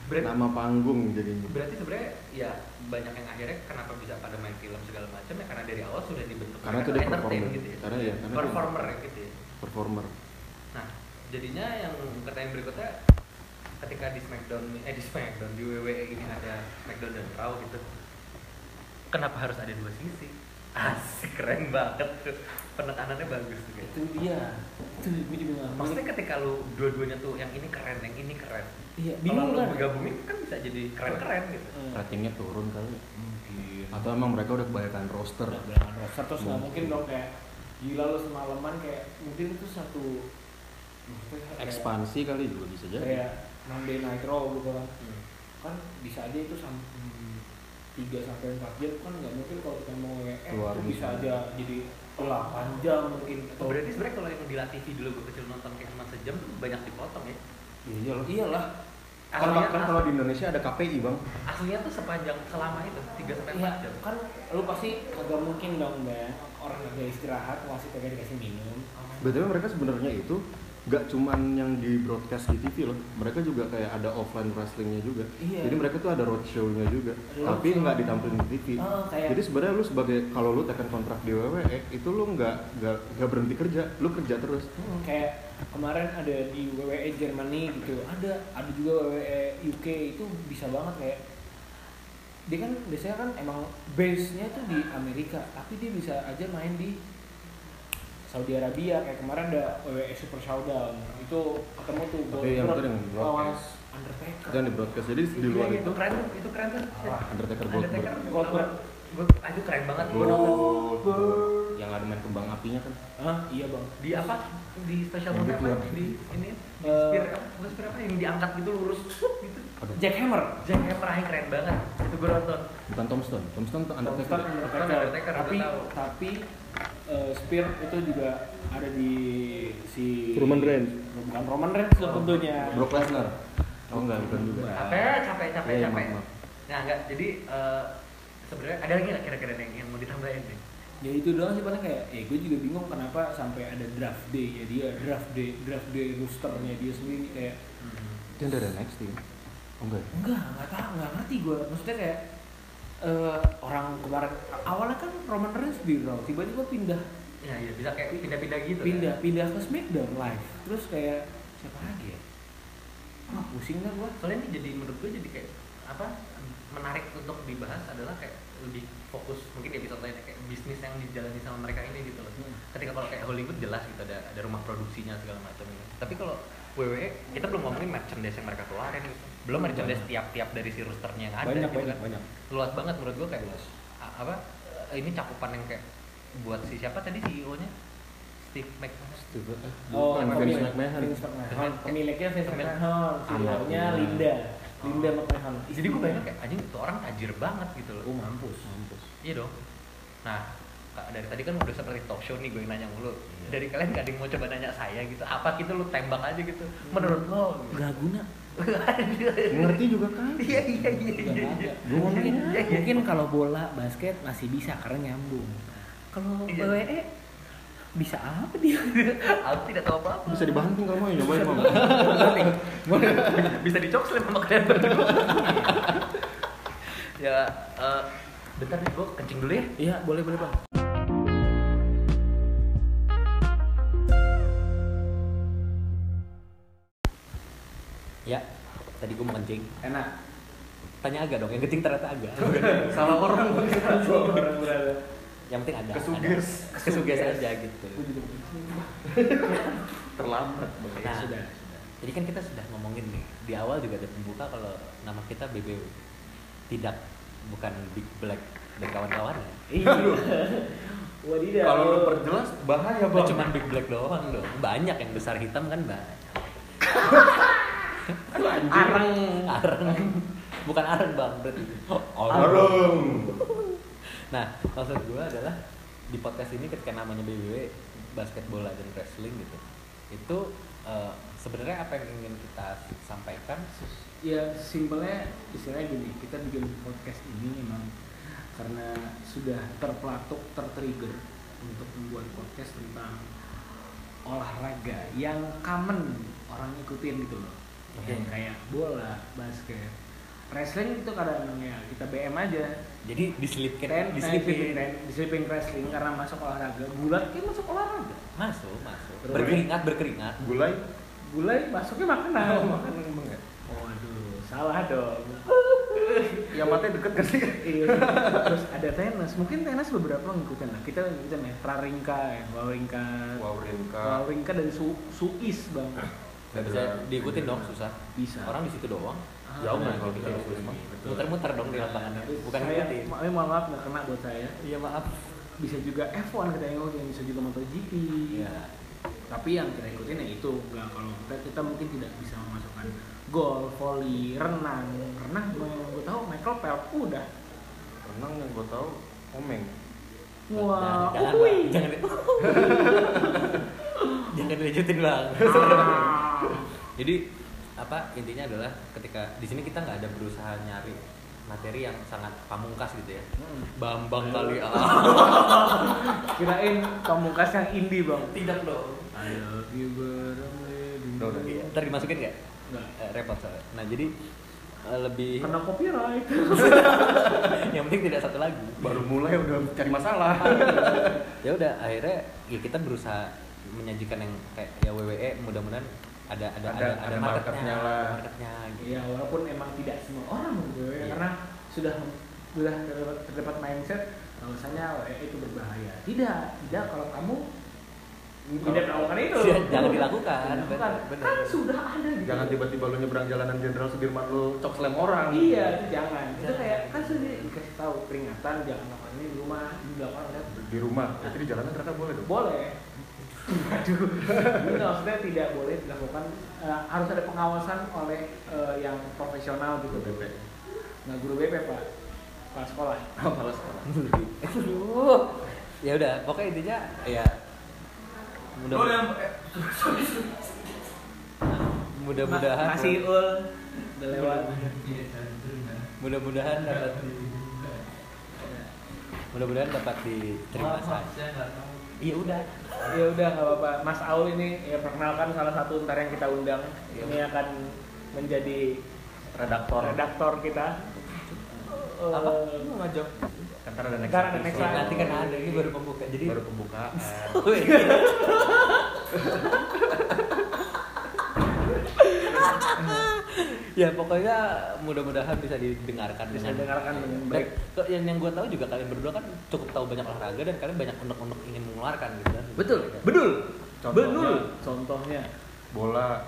Berarti- Nama panggung jadinya. berarti sebenarnya ya banyak yang akhirnya kenapa bisa pada main film segala macam ya karena dari awal sudah dibentuk Karena itu dia performer. gitu ya Karena ya, karena dia- performer gitu ya Performer. Nah, jadinya yang pertanyaan berikutnya ketika di Smackdown eh di Smackdown di WWE ini ada Smackdown dan Raw gitu. Kenapa harus ada dua sisi? Asik keren banget tuh. Penekanannya bagus kayak. itu dia itu gue juga Maksudnya ketika lu dua-duanya tuh yang ini keren, yang ini keren. iya Kalau bingung lu kan bergabungin kan bisa jadi keren-keren gitu. Eh, Ratingnya turun kali. mungkin Atau emang mereka udah kebanyakan roster. bilangan roster terus nggak Mungkin. mungkin dong kayak gila lu semalaman kayak mungkin itu satu maksudnya kayak- Ekspansi kali juga bisa jadi. kayak Monday Night Raw gitu kan Hmm. kan bisa aja itu sampai tiga sampai empat jam kan nggak mungkin kalau kita mau WWF Keluar itu bisa bisa. aja jadi 8 jam mungkin Oh, berarti sebenarnya kalau yang di La TV dulu gue kecil nonton kayak cuma sejam tuh banyak dipotong ya. Iya loh. iyalah Kan, Aslinya, kan kalau di Indonesia ada KPI bang. aslinya tuh sepanjang selama itu 3 sampai Iya, 4 jam. kan lu pasti kagak mungkin dong mbak orang kagak istirahat masih kagak dikasih minum Betul mereka sebenarnya itu gak cuman yang di broadcast di TV loh, mereka juga kayak ada offline wrestlingnya juga. Iya. Jadi mereka tuh ada roadshow-nya juga, Ada tapi nggak ditampilin di TV. Oh, kayak- Jadi sebenarnya lu sebagai kalau lu tekan kontrak di WWE itu lu nggak nggak nggak berhenti kerja, lu kerja terus. Hmm, kayak kemarin ada di WWE Germany gitu ada ada juga WWE UK itu bisa banget kayak dia kan biasanya kan emang base nya tuh di Amerika tapi dia bisa aja main di Saudi Arabia kayak kemarin ada WWE Super Showdown itu ketemu tuh Tapi yang itu yang broadcast. Undertaker Jangan di broadcast. Jadi di luar Iya, itu keren itu keren tuh. ah, Undertaker Goldberg. Undertaker Goldberg. Itu keren banget. Gue nonton. Yang ada main kembang apinya kan. Hah? iya bang di apa? Di special Yang apa? Di ini? Di Eh, spear? Bukan spear apa? Yang diangkat gitu lurus gitu. Aduh, Jack Hammer Jack Hammer aja keren banget. Itu gue nonton. bukan Tombstone. Tombstone tuh Undertaker. Undertaker, Undertaker, Undertaker, tapi tapi eh, Spear itu juga ada di si Roman Reigns. bukan Roman Reigns dong tentunya Brock Lesnar. Oh enggak, bukan juga. Capek, capek, capek, Iya, capek. maaf, maaf. Nah enggak, jadi eh, sebenarnya ada lagi nggak kira-kira yang, yang mau ditambahin nih? Ya itu doang sih paling kayak ya gue juga bingung kenapa sampai ada draft day ya dia draft day draft day roosternya dia sendiri kayak Dia dari NXT. kan? Oh enggak. ya? enggak nggak tahu nggak ngerti gue maksudnya kayak eh, orang kemarin awalnya kan Roman Reigns di Raw tiba-tiba pindah ya iya bisa kayak pindah-pindah gitu pindah pindah ke Smackdown live terus kayak siapa lagi ya ah pusing dah gua soalnya ini jadi menurut gue jadi kayak apa menarik untuk dibahas adalah kayak lebih fokus mungkin di episode lainnya kayak bisnis yang dijalani sama mereka ini gitu loh Hmm. ketika kalau kayak Hollywood jelas gitu ada ada rumah produksinya segala macam gitu tapi kalau WWE kita belum ngomongin merchandise yang mereka keluarin gitu belum merchandise tiap-tiap dari si roosternya yang ada banyak gitu banyak kan. banyak luas banget menurut gue kayak a- apa eh, ini cakupan yang kayak buat si siapa tadi CEO nya Steve McMahon Oh, Bukan, pemilik- Vince McMahon. Vince McMahon. Pemiliknya Vince McMahon, Anaknya. Linda. Linda McMahon. jadi gue bayangin kayak anjing itu orang tajir banget gitu loh Oh, mampus. mampus Iya dong. Nah, Kak, dari tadi kan udah seperti talk show nih gue yang nanya mulu. Iya. Dari kalian gak ada yang mau coba nanya saya gitu. Apa gitu lu tembak aja gitu. Menurut lo? Gak guna. ngerti juga kan Iya iya iya Gak iya. iya. Mungkin, Iya, iya. mungkin kalau bola basket masih bisa karena nyambung. Kalau Iya. WWE bisa apa dia? Aku tidak tahu apa-apa. bisa dibanting kalau mau ya nyobain mau Bisa dicok sama kalian berdua. ya, eh, bentar nih gue kencing dulu ya. Iya, boleh boleh bang. Ya, tadi gue mau kencing. Enak. Tanya agak dong, yang kencing ternyata agak. salah orang Orang berada. yang penting ada. Kesuges. ada. Kesuges aja gitu. terlambat Nah, Ya, sudah. Jadi kan kita sudah ngomongin nih di awal juga ada pembuka kalau nama kita BBW tidak bukan Big Black dan kawan-kawannya. Iya. Wadidaw. kalau lu perjelas bahaya Bukan bang cuma Big Black doang dong. Banyak yang besar hitam kan banyak. arang. Areng. Bukan areng bang berarti. Arung. Nah maksud gue adalah di podcast ini ketika namanya BBW basket bola dan wrestling gitu itu eh, sebenarnya apa yang ingin kita sampaikan Ya simpelnya istilahnya gini, kita bikin podcast ini memang karena sudah terpelatuk, tertrigger untuk membuat podcast tentang olahraga yang common orang ikutin gitu loh. Oke. Yang kayak bola, basket, wrestling itu kadang ya kita BM aja. jadi diselipkan Ten, diselipin diselipin, diselipin wrestling karena masuk olahraga. Bulat kan masuk olahraga. masuk masuk Terus? berkeringat berkeringat gulai Gulai masuknya makanan. makanan ya Waduh, salah dong. ya matanya deket kan sih Iya. Terus ada tenis. Mungkin tenis beberapa ngikutin lah. Kita ngikutin ya Praringka ya, Wawringka. wow Rinka Wawringka dan Su Suis bang. nggak bisa diikutin dong susah Bisa. orang di situ doang Ah, jauh iya, nggak kalau gitu kita ikutin mah. muter-muter dong di lapangan bukan saya, ikutin ma- eh, maaf nggak kena buat saya. iya maaf Bisa juga F1 kita ngikutin, bisa juga MotoGP. iya Tapi yang kita ikutin ya itu nggak kalau kita kita mungkin tidak bisa memasukkan golf, volley, renang. Renang yang gue tahu Michael Phelps udah. renang yang gue tahu omeng Wah, jangan uhui. Jangan jangan dilanjutin bang Ah. jadi apa intinya adalah ketika di sini kita nggak ada berusaha nyari materi yang sangat pamungkas gitu ya Hmm. bambang kali ah Kirain pamungkas yang indie bang. tidak dong. Iya, ntar dimasukin nggak Nggak. Eh, repot soalnya nah jadi eh, lebih Kena copyright. yang penting tidak satu lagu baru mulai udah cari masalah ya udah akhirnya ya kita berusaha menyajikan yang kayak ya WWE mudah-mudahan ada ada Ada- ada, ada marketnya lah. marketnya gitu. Iya, walaupun emang tidak semua orang gitu ya, Iya. karena sudah sudah terdapat, terdapat mindset bahwasanya WWE itu berbahaya. Tidak, tidak kalau kamu tidak melakukan itu. Ya, jangan dilakukan, Dilakukan. benar, benar. Kan sudah ada gitu. jangan tiba-tiba lu nyebrang jalanan Jenderal Sudirman lu cok slam orang Iya, itu jangan. Itu kayak kan sudah di- dikasih tahu peringatan jangan lakukan ini di rumah, ini dilakukan oleh di rumah tapi di jalanan ternyata boleh dong boleh. Aduh, itu maksudnya tidak boleh dilakukan. eh, harus ada pengawasan oleh eh, yang profesional gitu. BP Nggak guru BP pak, kepala sekolah. kepala sekolah Aduh. ya udah pokoknya intinya ya mudah mudah-mudahan. Masih ul. Udah lewat. mudah-mudahan dapat mudah-mudahan dapat diterima saja iya udah. Ya udah nggak apa-apa. Mas Aul ini ya perkenalkan salah satu ntar yang kita undang. Ini akan menjadi redaktor. redaktor kita. apa? Eh, ngajak Ntar ada next Ntar ada episode. next nanti kan ada ini baru pembuka. Jadi baru pembukaan. ya pokoknya mudah-mudahan bisa didengarkan Bisa dengan didengarkan dengan Dan baik. ke- yang yang gue tahu juga kalian berdua kan cukup tahu banyak olahraga dan kalian banyak unek-unek ingin mengeluarkan gitu kan. Betul, betul. Contohnya? Betul. Contohnya Bola.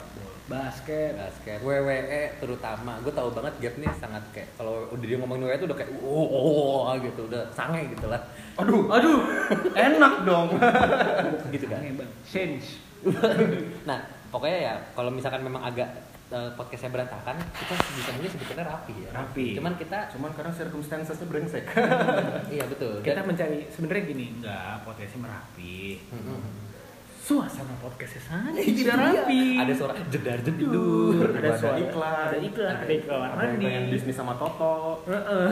Basket. basket WWE terutama gue tahu banget Gap nih sangat kayak kalau udah dia ngomongin WWE itu udah kayak oh, oh, oh, gitu udah sange gitu lah Aduh, aduh, enak dong. gitu kan. Change. nah pokoknya ya kalau misalkan memang agak eh, podcastnya berantakan kita sebisanya sebetulnya rapi ya Rapi. cuman kita Cuman karena circumstancesnya brengsek. iya betul Kita Dan- mencari sebenarnya gini, enggak podcastnya merapi. Mm-mm. Suasana podcastnya saja Itu tidak rapi. ada suara jedar jedul ada Ada suara iklan. ada iklan, ada iklan Ada yang mandi. pengen bisnis sama Toto. Heeh.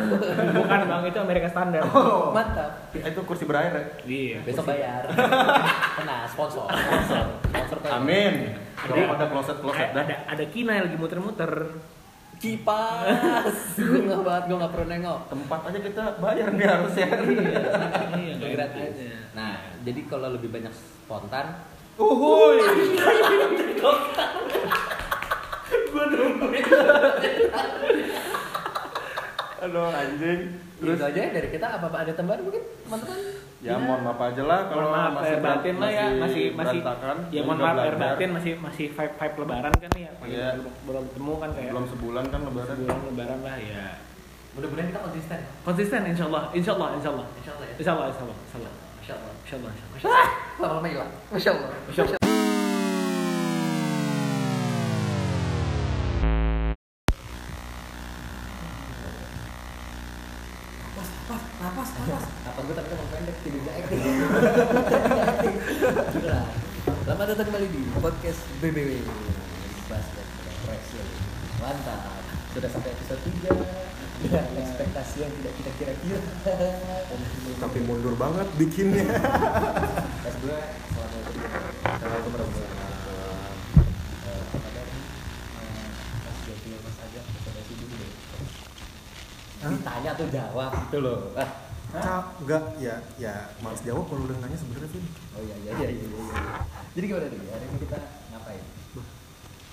Bukan bang, itu Amerika standar. Oh, mantap itu kursi berair ya? Iya. besok bayar kena sponsor sponsor sponsor Amin. Ada- Kalau ada closet closet Ada, dah. ada ada Kina yang lagi muter-muter. Kipas gue nggak banget gue nggak perlu nengok. Tempat aja kita bayar nih harusnya. Iya, Itu gratis nah jadi kalau lebih banyak spontan Uhuy. gue nungguin. Aduh anjing. Terus? itu aja ya dari kita apa apa ada tambahan mungkin? Teman-teman Ya mohon maaf aja lah kalau Mohon maaf masih lahir batin lah ya, masih masih ya mohon maaf lahir batin masih masih vibe vibe lebaran kan ya. Iya. Belum, belum ketemu kan kayak? Belum sebulan kan lebaran. sebulan lebaran lah ya. mudah-mudahan kita konsisten. Konsisten insya Allah, insya Allah, insya Allah, insya Allah ya insya Allah, insya Allah, insya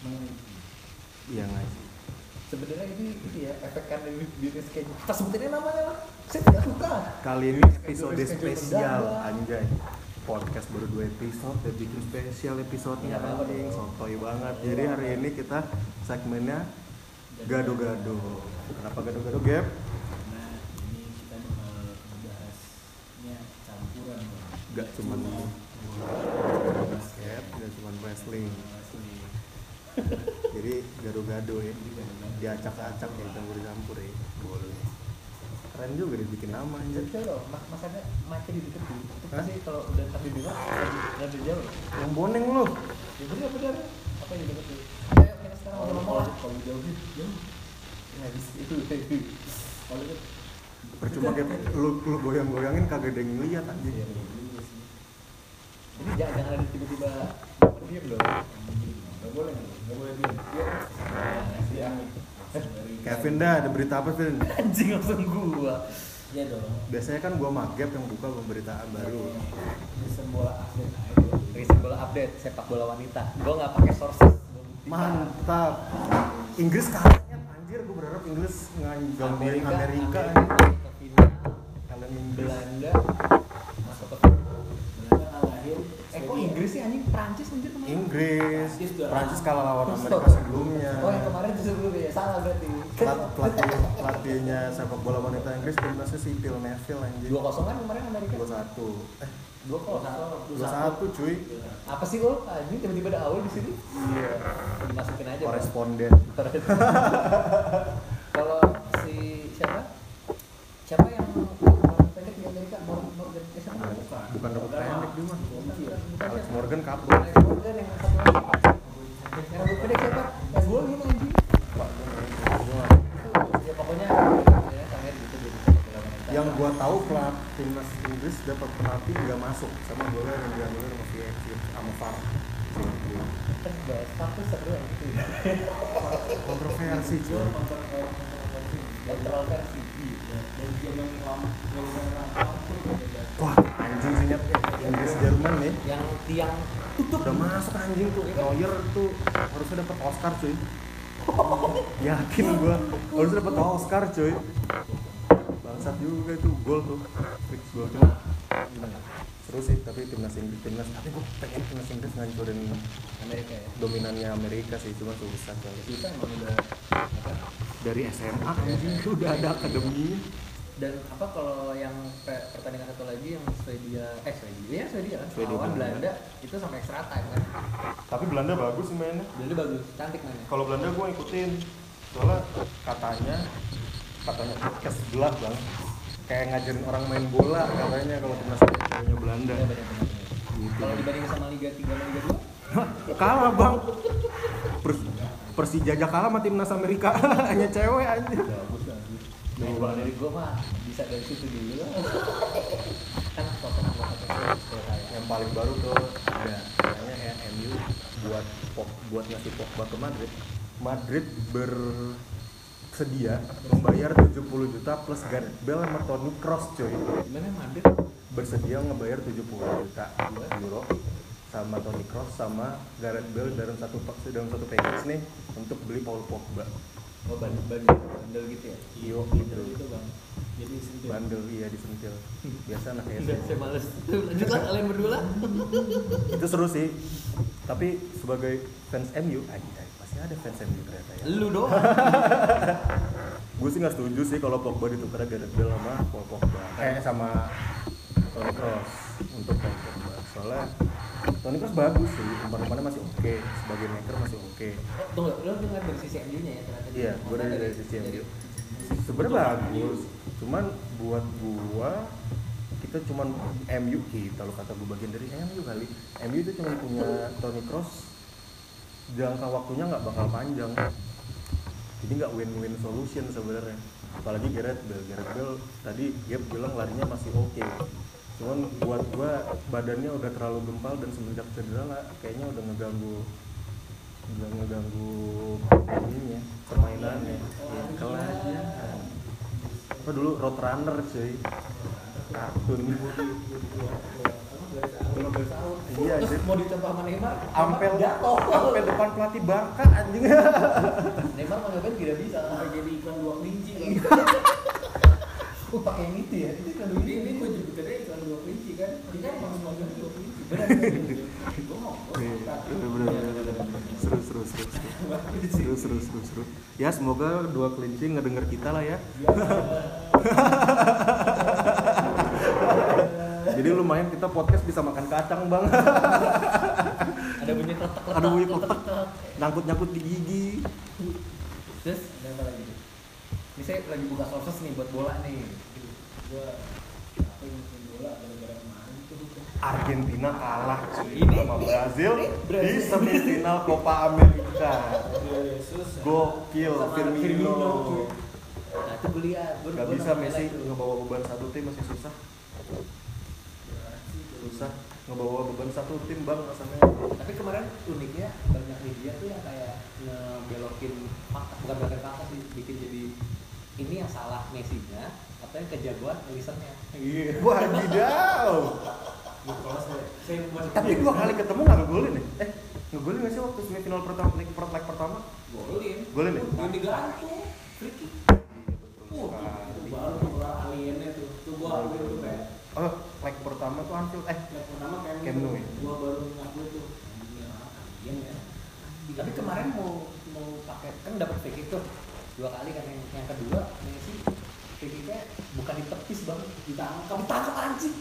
Meng- Iya sih. Sebenarnya ini ini ya efek karena bisnis kayak kita sebutinnya namanya lah. Saya tidak suka. Kali ini episode spesial, anjay. Podcast baru dua episode, dan bikin spesial episode Iya, apa-apa anjing, dong. sotoy banget. Jadi hari ini kita segmennya gado-gado. Kenapa gado-gado, Gap? Nah, ini kita bakal membahasnya campuran. Gak cuman basket, gak cuman wrestling. Jadi gado-gado ya, diacak-acak ya, campur-campur ya. Boleh. Keren juga dibikin nama anjir. Jadi loh, mas masanya mic-nya di deket. Itu pasti kalau udah sampai di ada jauh. Yang boneng lu. Ya bener bener. Apa yang di deket tuh? Ayo kita sekarang ngomong lah. Kalau jauh sih jauh. Nggak bisa itu. Kalau itu Percuma Gap, lu, lu goyang-goyangin kagak ada yang ngeliat. Iya, iya sih. Ini jangan ada tiba-tiba diam dong. Gak boleh nih, gak boleh diam. Siang. Kevin dah, ada berita apa Vin? Anjing langsung gua. Iya dong. Biasanya kan gua magap yang buka pemberitaan baru. Recent bola update aja. Recent bola update sepak bola wanita. Gua nggak pakai sources. Mantap. Inggris kalah anjir, gua berharap Inggris ngangguin Amerika, Amerika. Amerika ke final. Kalian Inggris. Belanda masuk ke final. Belanda ngalahin Eh kok Inggris sih anjing Prancis anjir kemarin? Inggris, Prancis kalah lawan Amerika sebelumnya. Oh yang kemarin itu sebelumnya ya salah berarti. Pelat- pelatih pelatihnya sepak bola wanita Inggris timnasnya si Phil Neville anjir. Dua kosong kan kemarin Amerika. Dua satu. Eh, Dua kosong. dua satu cuy. Apa sih lo? Anjing tiba-tiba ada awal di sini. Iya. Dimasukin aja. Koresponden. Kalau si? Siapa yang orang pendek di Amerika? Morgan Morgan eh, siapa? Bukan. Bukan rambut pendek dia mah. Bukan, bukan, Morgan kabur. Alex Morgan yang satu lagi. Yang rambut pendek siapa? Yang gue ini anjing. Itu, Ya pokoknya ya terakhir gitu jadi sepak bola wanita. yang gua tahu pelat timnas Inggris dapat penalti nggak masuk sama golnya yang diambil sama VFC sama VAR kan bahas tapi seru yang gitu. kontroversi cuy kontroversi dari zaman lama dari zaman lama Wah, anjing sih Nyet. Inggris Jerman nih. yang tiang tutup Udah masuk anjing tuh. Neuer tuh harusnya dapat Oscar cuy. Yakin gua harusnya dapat Oscar cuy. Bangsat juga itu gol tuh. Fix gol cuma seru sih tapi timnas Inggris timnas tapi gue pengen timnas Inggris ngancurin Amerika ya. dominannya Amerika sih cuma susah kali kita emang udah apa? Dari SMA anjing udah ada akademi. Dan apa kalau yang pe- pertandingan satu lagi yang Swedia eh Swedia ya Swedia kan? Swedia, lawan Belanda. Belanda itu sampai extra time kan? Tapi Belanda bagus sih mainnya. Belanda bagus cantik mainnya. Kalau Belanda gue ikutin soalnya katanya katanya podcast sebelah bang. Kayak ngajarin orang main bola katanya kalau timnas ceweknya Belanda. Benar-benar. gitu. Kalau dibanding sama Liga 3 sama Liga 2 kalah bang. Pers Persija aja kalah sama timnas Amerika. Hanya cewek aja. Bagus bagus. Nah, kalau dari gue mah bisa dari situ dulu. Kan yang paling baru tuh ada ya MU buat buat ngasih Pogba ke Madrid. Madrid bersedia membayar 70 juta plus Gareth Bale sama Toni Kroos coy Gimana Madrid? bersedia ngebayar 70 juta euro sama Toni Kroos sama Gareth Bale dalam satu dalam satu package nih untuk beli Paul Pogba. Oh bagi bandel gitu ya? Iyo gitu bang. Jadi bandel iya disentil. Biasa anak SD saya males. Lanjutlah kalian berdua. Lah. itu seru sih. Tapi sebagai fans MU aja pasti ada fans MU ternyata ya. Lu doang. gue sih nggak setuju sih kalau Pogba ditukar Gareth Bale sama Paul Pogba. Eh sama Toni Kroos untuk Paul Pogba. Soalnya Toni Kroos bagus sih umpan-umpannya masih oke sebagai maker masih oke. Tunggu, lu dengar dari sisi MU-nya ya ternyata. iya gue dari, dari sisi MU sebenarnya bagus cuman buat gua kita cuman MU kita lo kata gue bagian dari MU kali. MU itu cuma punya Toni Kroos jangka waktunya nggak bakal panjang. Jadi nggak win-win solution sebenarnya. Apalagi Gareth Bale. Gareth Bale tadi Gap bilang larinya masih oke. Cuman buat gua badannya udah terlalu gempal dan semenjak cedera lah kayaknya udah ngeganggu udah ngeganggu ininya permainannya. Ya kelahnya apa dulu road runner cuy. Kartun iya terus mau ditembak sama Neymar ampel jatuh ampel depan pelatih Barca anjing Neymar mau ngapain tidak bisa sampai jadi iklan dua kelinci kan pakai yang itu ya? Itu iklan. Ini gue jemputannya iklan dua kelinci kan? Ini kan mau mau dua kelinci. Benar. Gue mau. Iya, seru seru seru seru. Seru seru seru Ya semoga dua kelinci ngedenger kita lah ya. Iya. jadi lumayan kita podcast bisa makan kacang bang Ada bunyi kletek kletek. ada bunyi kletek nyangkut nyangkut di gigi Terus ada apa lagi? Ini saya lagi buka sources nih buat bola nih. apa yang main bola gara-gara kemarin tuh Argentina kalah cuy Ini- sama Brazil ini di Brazil. semifinal Copa America Yesus gokil Firmino, Firmino. Nah itu gue lihat. Gak bisa Messi ngebawa beban satu tim masih susah susah ngebawa beban satu tim bang rasanya. Tapi kemarin uniknya banyak media tuh yang kayak ngebelokin fakta, bukan belokin fakta sih, bikin jadi ini yang salah Messi-nya atau yang kejagoan Alisonnya. Iya. saya buat tapi dua kali ketemu nggak ngegolin nih eh ngegolin nggak sih waktu semifinal pertama leg, per- leg pertama? Golin. Golin ya? Yang digantung free kick. Uh, baru bola aliennya tuh. Tuh gua tuh kayak oh leg pertama tuh Anfield eh yang pertama kayak Camp Nou ya? gua baru ngakuin tuh. Ya ya Tapi kemarin mau mau pakai kan dapat free kick tuh. Dua kali kan yang, yang kedua Messi free kicknya bukan ditepis bang ditangkap ditangkap anjing.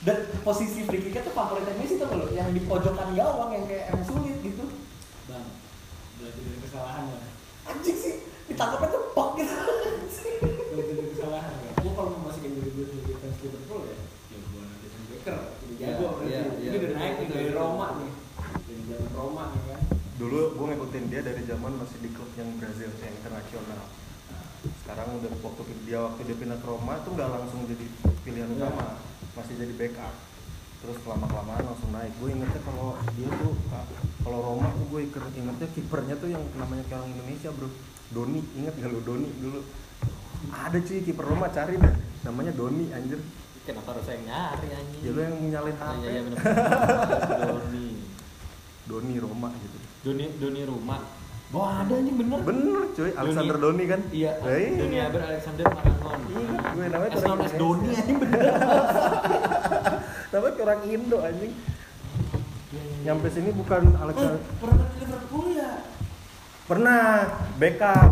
Dan posisi free kicknya tuh favoritnya Messi tuh loh yang di pojokan gawang yang kayak emang sulit gitu. Bang belajar dari kesalahan ya? Anjing sih ditangkapnya tuh pok gitu belajar dari kesalahan ya gua kalau mau masukin diri gua sebagai fans Liverpool ya ya gua nanti Baker jadi Iya, jago berarti iya, ini iya, udah betul, naik nih betul, dari betul. Roma nih dari zaman Roma nih kan dulu gue ngikutin dia dari zaman masih di klub yang Brazil yang internasional sekarang udah waktu dia waktu dia pindah ke Roma tuh nggak langsung jadi pilihan Iya. utama masih jadi backup terus lama kelamaan langsung naik gue ingetnya kalau dia tuh kalau Roma tuh gue ingetnya kipernya tuh yang namanya kayak orang Indonesia bro Doni inget gak lu Doni dulu ada cuy kiper Roma cari deh namanya Doni anjir Kenapa harus saya nyari anjing? ya lu yang nyalin HP iya, iya bener. Doni. Doni Roma gitu Doni Doni rumah. Wah ada anjing bener. bener cuy Alexander Doni kan Iya. Eh, Doni Aber Alexander Marangon. Iya, gue namanya orang Indonesia. Doni anjing bener. namanya orang Indo anjing nyampe sini bukan Eh, Alexander pernah di Liverpool ya? pernah backup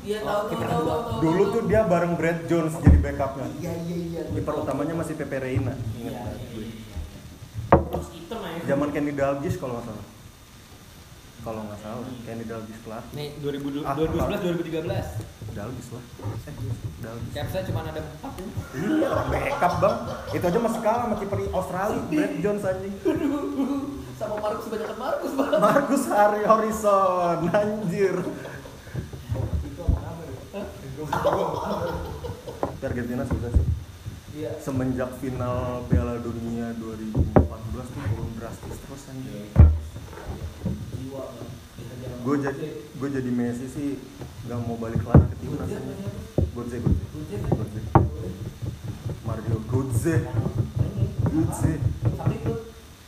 Iya tahu, tahu, tahu, kedua. tahu. dulu tuh dia bareng Brad Jones jadi backupnya Iya iya iya. kiper utamanya masih Pepe Reina Iya ingat iya iya. Terus hitam ya. zaman Kenny Dalglish kalau nggak salah kalau nggak salah Kenny Dalglish pelatih Nih 2000 Ah, 2011 2013. Dalglish lah eh Dalglish Capsnya cuma ada 4 ya. iya orang backup bang itu aja masih kalah sama kiper Australia Brad Jones anjing Sama Marcus kebanyakan Marcus banget. Marcus Harry Horizon anjir Argentina susah sih Iya. semenjak final Piala Dunia 2014 tuh turun drastis terus anjir bang. Sama gue jadi gue jadi Messi sih nggak mau balik lagi ke timnas. Godze Godze. Godze Mario Godze. Godze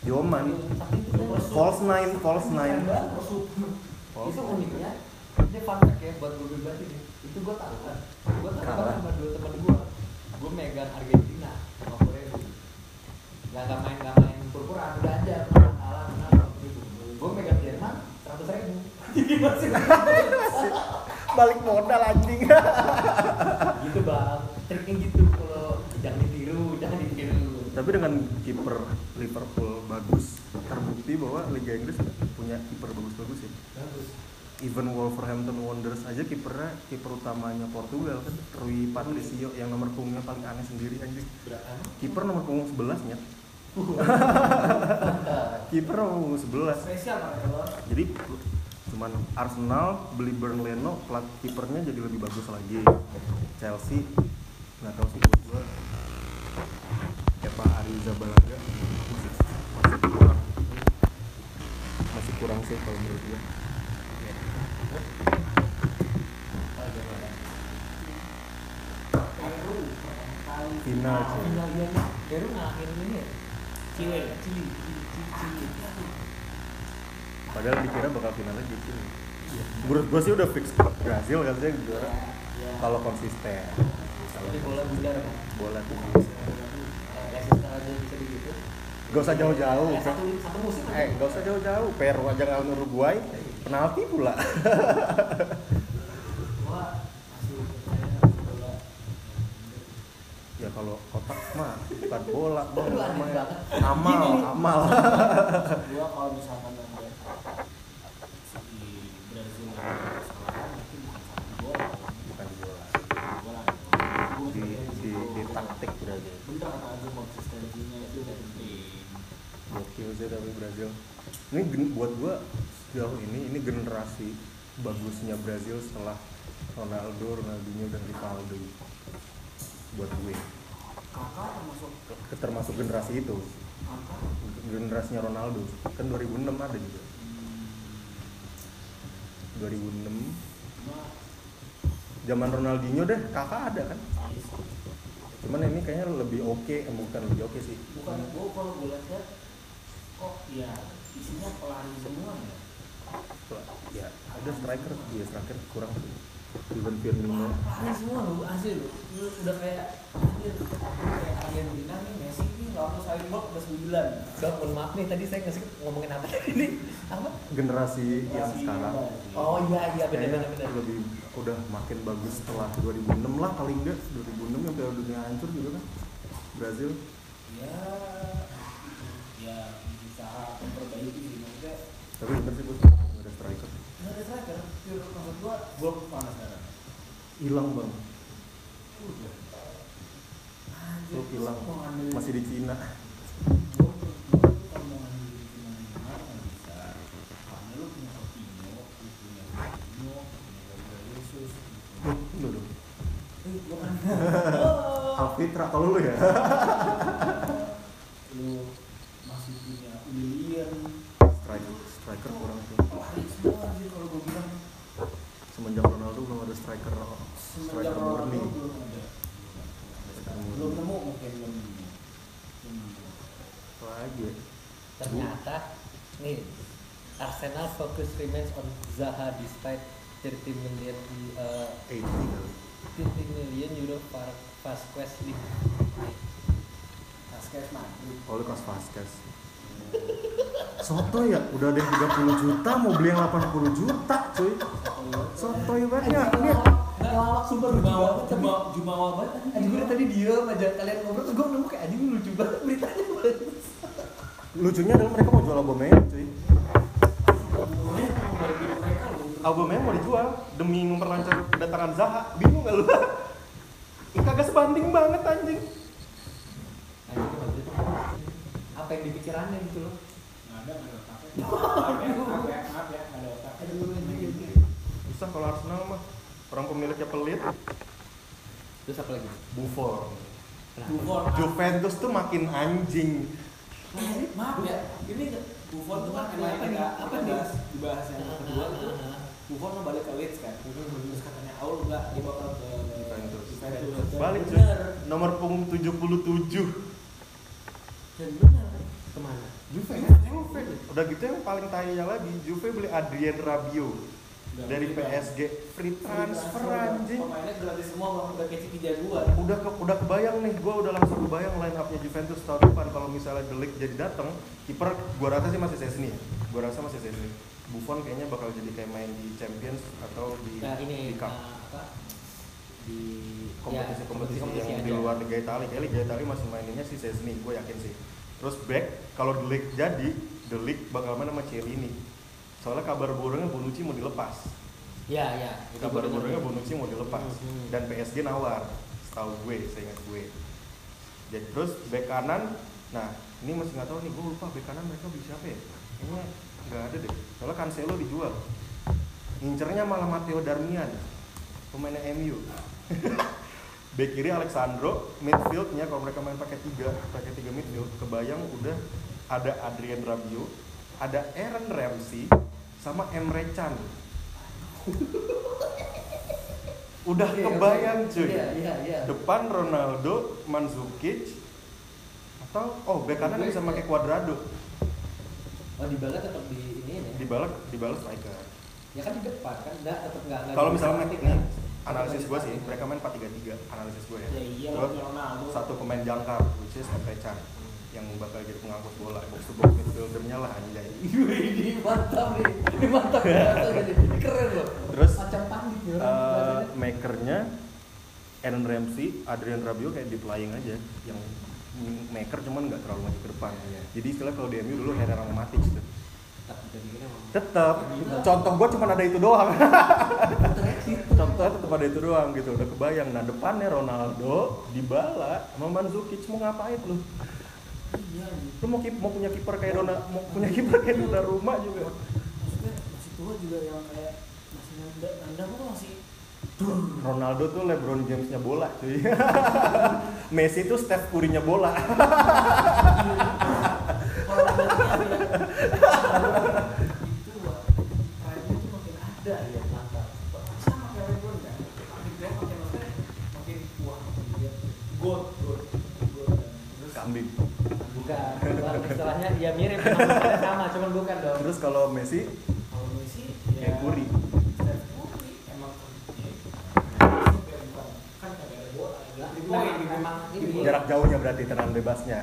Yoman false nine false nine Itu uniknya ini fun ya buat gue pribadi. Itu gue tahu kan. Gue tahu sama dua teman gue. Gue megang Argentina sama Korea. Gak nggak main nggak main purpura udah aja balik modal anjing gitu bang. Triknya gitu kalau jangan ditiru jangan ditiru. tapi dengan kiper Liverpool bagus terbukti bahwa Liga Inggris punya kiper bagus-bagus ya Bagus. even Wolverhampton Wanderers aja kipernya kiper utamanya Portugal kan Rui Patricio yang nomor punggungnya paling aneh sendiri anjing kiper nomor punggung 11 nya Mantap. kiper nomor punggung 11 Spesial pak kalau. jadi cuman Arsenal beli Burnleno plat kipernya jadi lebih bagus lagi Chelsea nggak tahu sih gua Kepa Arrizabalaga masih masih kurang masih kurang sih kalau menurut kali. Final, nih. Peru ngalahin ini ya. Chile, Chile, Chile. Padahal dikira bakal finalnya di sini. Menurut gua sih udah fix Brazil kan sih juara. Kalau konsisten. Jadi bola bundar bola tuh bisa begitu. gak usah jauh-jauh. Eh, satu satu musim. Eh gak usah jauh-jauh. Peru aja ngalahin Uruguay. Penalti pula. Bola. ya kalau kotak mah bukan bola aneh namanya amal amal Gua kalau misalkan ada si Brazil yang kesalahan itu bukan satu bola, bukan bola bola. Gua di percaya di, situ. di taktik Brazil Bener kata Azu konsistensinya itu udah penting. Sih tapi Brazil. Ini gen- buat gua sejauh ini ini generasi bagusnya Brazil setelah Ronaldo, Ronaldinho dan Rivaldo. Buat gue. Kakak termasuk? Termasuk generasi itu. Generasinya Ronaldo. Kan 2006 ada juga. 2006 cuma zaman Ronaldinho deh kakak ada kan? Cuman ini kayaknya lebih oke eh, bukan lebih oke sih. Bukan gua kalau gue lihat kok ya isinya pelari semua ya. ya ada striker dia striker kurang sih Steven Firmino Pelari semua lu asli lu. Lu udah kayak anjir kayak Argentina nih Messi nih lawan Usain Bolt udah sembilan. Gak, mohon maaf nih tadi saya ngasih ngomongin apa tadi nih? Apa? generasi yang sekarang? Oh iya iya benar benar benar. lebih udah makin bagus setelah 2006 lah paling enggak 2006 yang Piala Dunia hancur juga kan Brazil ya memperbaiki sih maksudnya tapi bener sih bos nggak ada striker nggak ada striker pure maksud gua gua mana sekarang hilang bang udah anjir Lu hilang masih di Cina gua kalau mau ngambil di Cina Neymar nggak bisa karena lu punya Coutinho lu punya Coutinho punya Gabriel Jesus Loh, lu dong eh gua kan Alfitra kalau lu ya lu masih punya William striker striker kurang tuh lari semua anjir kalau gua bilang sama semenjak Ronaldo belum ada striker semenjak striker Ronaldo murni belum ada Striker belum murni. nemu mungkin belum nemu. Belum nemu. Apa lagi ya? Ternyata nih Arsenal focus remains on Zaha despite 30 million uh, 80 kali 30 million euro for Vasquez League. Vasquez Madrid Oh Lucas Vasquez Soto ya, udah ada yang 30 juta, mau beli yang 80 juta cuy. Soto ya. Banyak, lihat. Ngelawak sumpah lucu Jumawa banget Jumawa Jumawa banget. Anjing gue tadi diem aja. Kalian ngobrol terus gue nemu kayak anjing lucu banget beritanya. Lucunya adalah mereka mau jual Aubameyang cuy mereka loh Aubameyang mau dijual demi memperlancar kedatangan Zaha Bingung gak lu? Ini kagak sebanding banget anjing Anjing itu Madrid. Apa yang dipikirannya gitu loh? nggak ada nggak ada otaknya maaf ya maaf ya maaf ya nggak ada otaknya Aduh anjing. Bisa kalau Arsenal mah Orang pemiliknya pelit Terus apa lagi? Buffon Kenapa? Buffon Juventus tuh makin anjing. Eh, maaf ya ini Buffon tuh kan emang Apa nih? kita Apa kita nih? bahas dibahas yang kedua itu Buffon mau balik ke Leeds kan? Terus katanya Aul enggak dia bakal ke Juventus. Balik cuy. Bener. Nomor punggung 77 dan bener. Ke mana? Juve. Juve. Udah gitu yang paling tayanya lagi Juve beli Adrien Rabiot dari PSG free transfer anjing. Pemainnya gratis semua orang udah kayak Ciki Jaguar. Udah ke, udah kebayang nih. Gue udah langsung kebayang line upnya Juventus tahun depan. Kalau misalnya Delik jadi datang kiper gue rasa sih masih Sesni gue rasa masih Sesni Buffon kayaknya bakal jadi kayak main di Champions atau di Nah ini di Cup. apa? Di kompetisi ya, kompetisi kompetisi yang aja. di luar Liga Italia. Kayak Liga Italia masih maininnya si Sesni gue yakin sih. Terus back kalau Delik jadi Delik bakal main sama Chiellini soalnya kabar burungnya Bonucci mau dilepas. Ya ya. itu kabar burungnya Bonucci mau dilepas. Hmm. dan PSG nawar setahu gue saya ingat gue. Jadi terus bek kanan nah ini masih nggak tahu nih gue lupa bek kanan mereka beli siapa ya? Kayaknya nggak ada deh. Soalnya Cancelo dijual. Ngincernya malah Matteo Darmian pemainnya MU bek kiri Alexandro midfieldnya kalau mereka main pakai tiga pakai tiga midfield kebayang udah ada Adrien Rabiot ada Aaron Ramsey sama Emre Can udah Oke, kebayang oke. cuy Iya iya iya. depan Ronaldo, Mandzukic atau oh bek kanan bisa pakai Cuadrado Oh di bala tetap di ini ya. dibalak dibalas striker Ya kan di depan kan enggak tetap enggak enggak. kalau di misalnya nih kan. analisis gue di sih mereka main 4-3-3 analisis gue ya ya iya Terus satu pemain jangkar which is Emre Can yang bakal jadi pengangkut bola. Box to box midfieldernya lah anjay. Ini mantap nih. Ini mantap ini. Keren loh. Terus, macam pandit ya. Eh, orang makernya Aaron Ramsey, Adrian Rabiot kayak deep lying aja. Yang maker cuman nggak terlalu maju ke depan. Iya. jadi istilah kalau di MU dulu Herrera sama Matic tuh. Tetap tetap. Contoh gue cuma ada itu doang. Contohnya tetap ada itu doang gitu. Udah kebayang. Nah depannya Ronaldo Dybala sama Mandzukic. Mau ngapain lu iya gitu. lu mau mau punya kiper kayak Dona mau punya kiper kayak Donnarumma juga maksudnya masih tua juga yang kayak masih nanda nanda tuh masih Ronaldo tuh LeBron Jamesnya bola cuy Messi tuh Steph Curry-nya bola kalau nandanya itu wah pride tuh makin ada ya Mantap. sama kayak LeBron kan makin tua makin makin makin wah makin dia god god god dan terus kambing Bukan. bukan. Istilahnya ya mirip sama cuman bukan dong. terus kalau Messi kalau Messi kayak Curry Curry ya, ya, bukan kan jarak jauhnya berarti tenang bebasnya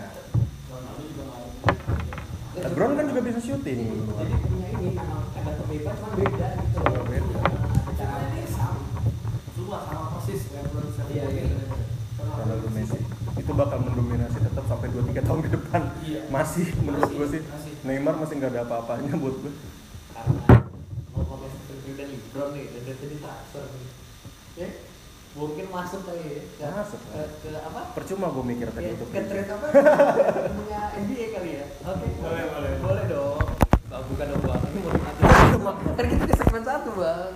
LeBron kan juga bisa syuting Jadi punya ini memang ada pembebas cuman beda gitu loh. Oh, beda. Ada cara Cara ini sama semua sama persis LeBron Iya iya. Curry. Ronaldo Messi itu bakal mendominasi sampai 2-3 tahun ke depan Iya. masih menurut Masih, gue sih masih. Neymar masih nggak ada apa-apanya buat gue Karena nih dan transfer nih. Ya, mungkin masuk kali ya. Ke, Masuk, ke, ke apa? percuma gue mikir tadi Ya, itu ke trade apa? Punya NBA kali ya. Oke. Boleh, boleh. Boleh dong. Bukan dong bang. Ini mau dimati. Kan kita di segmen satu bang.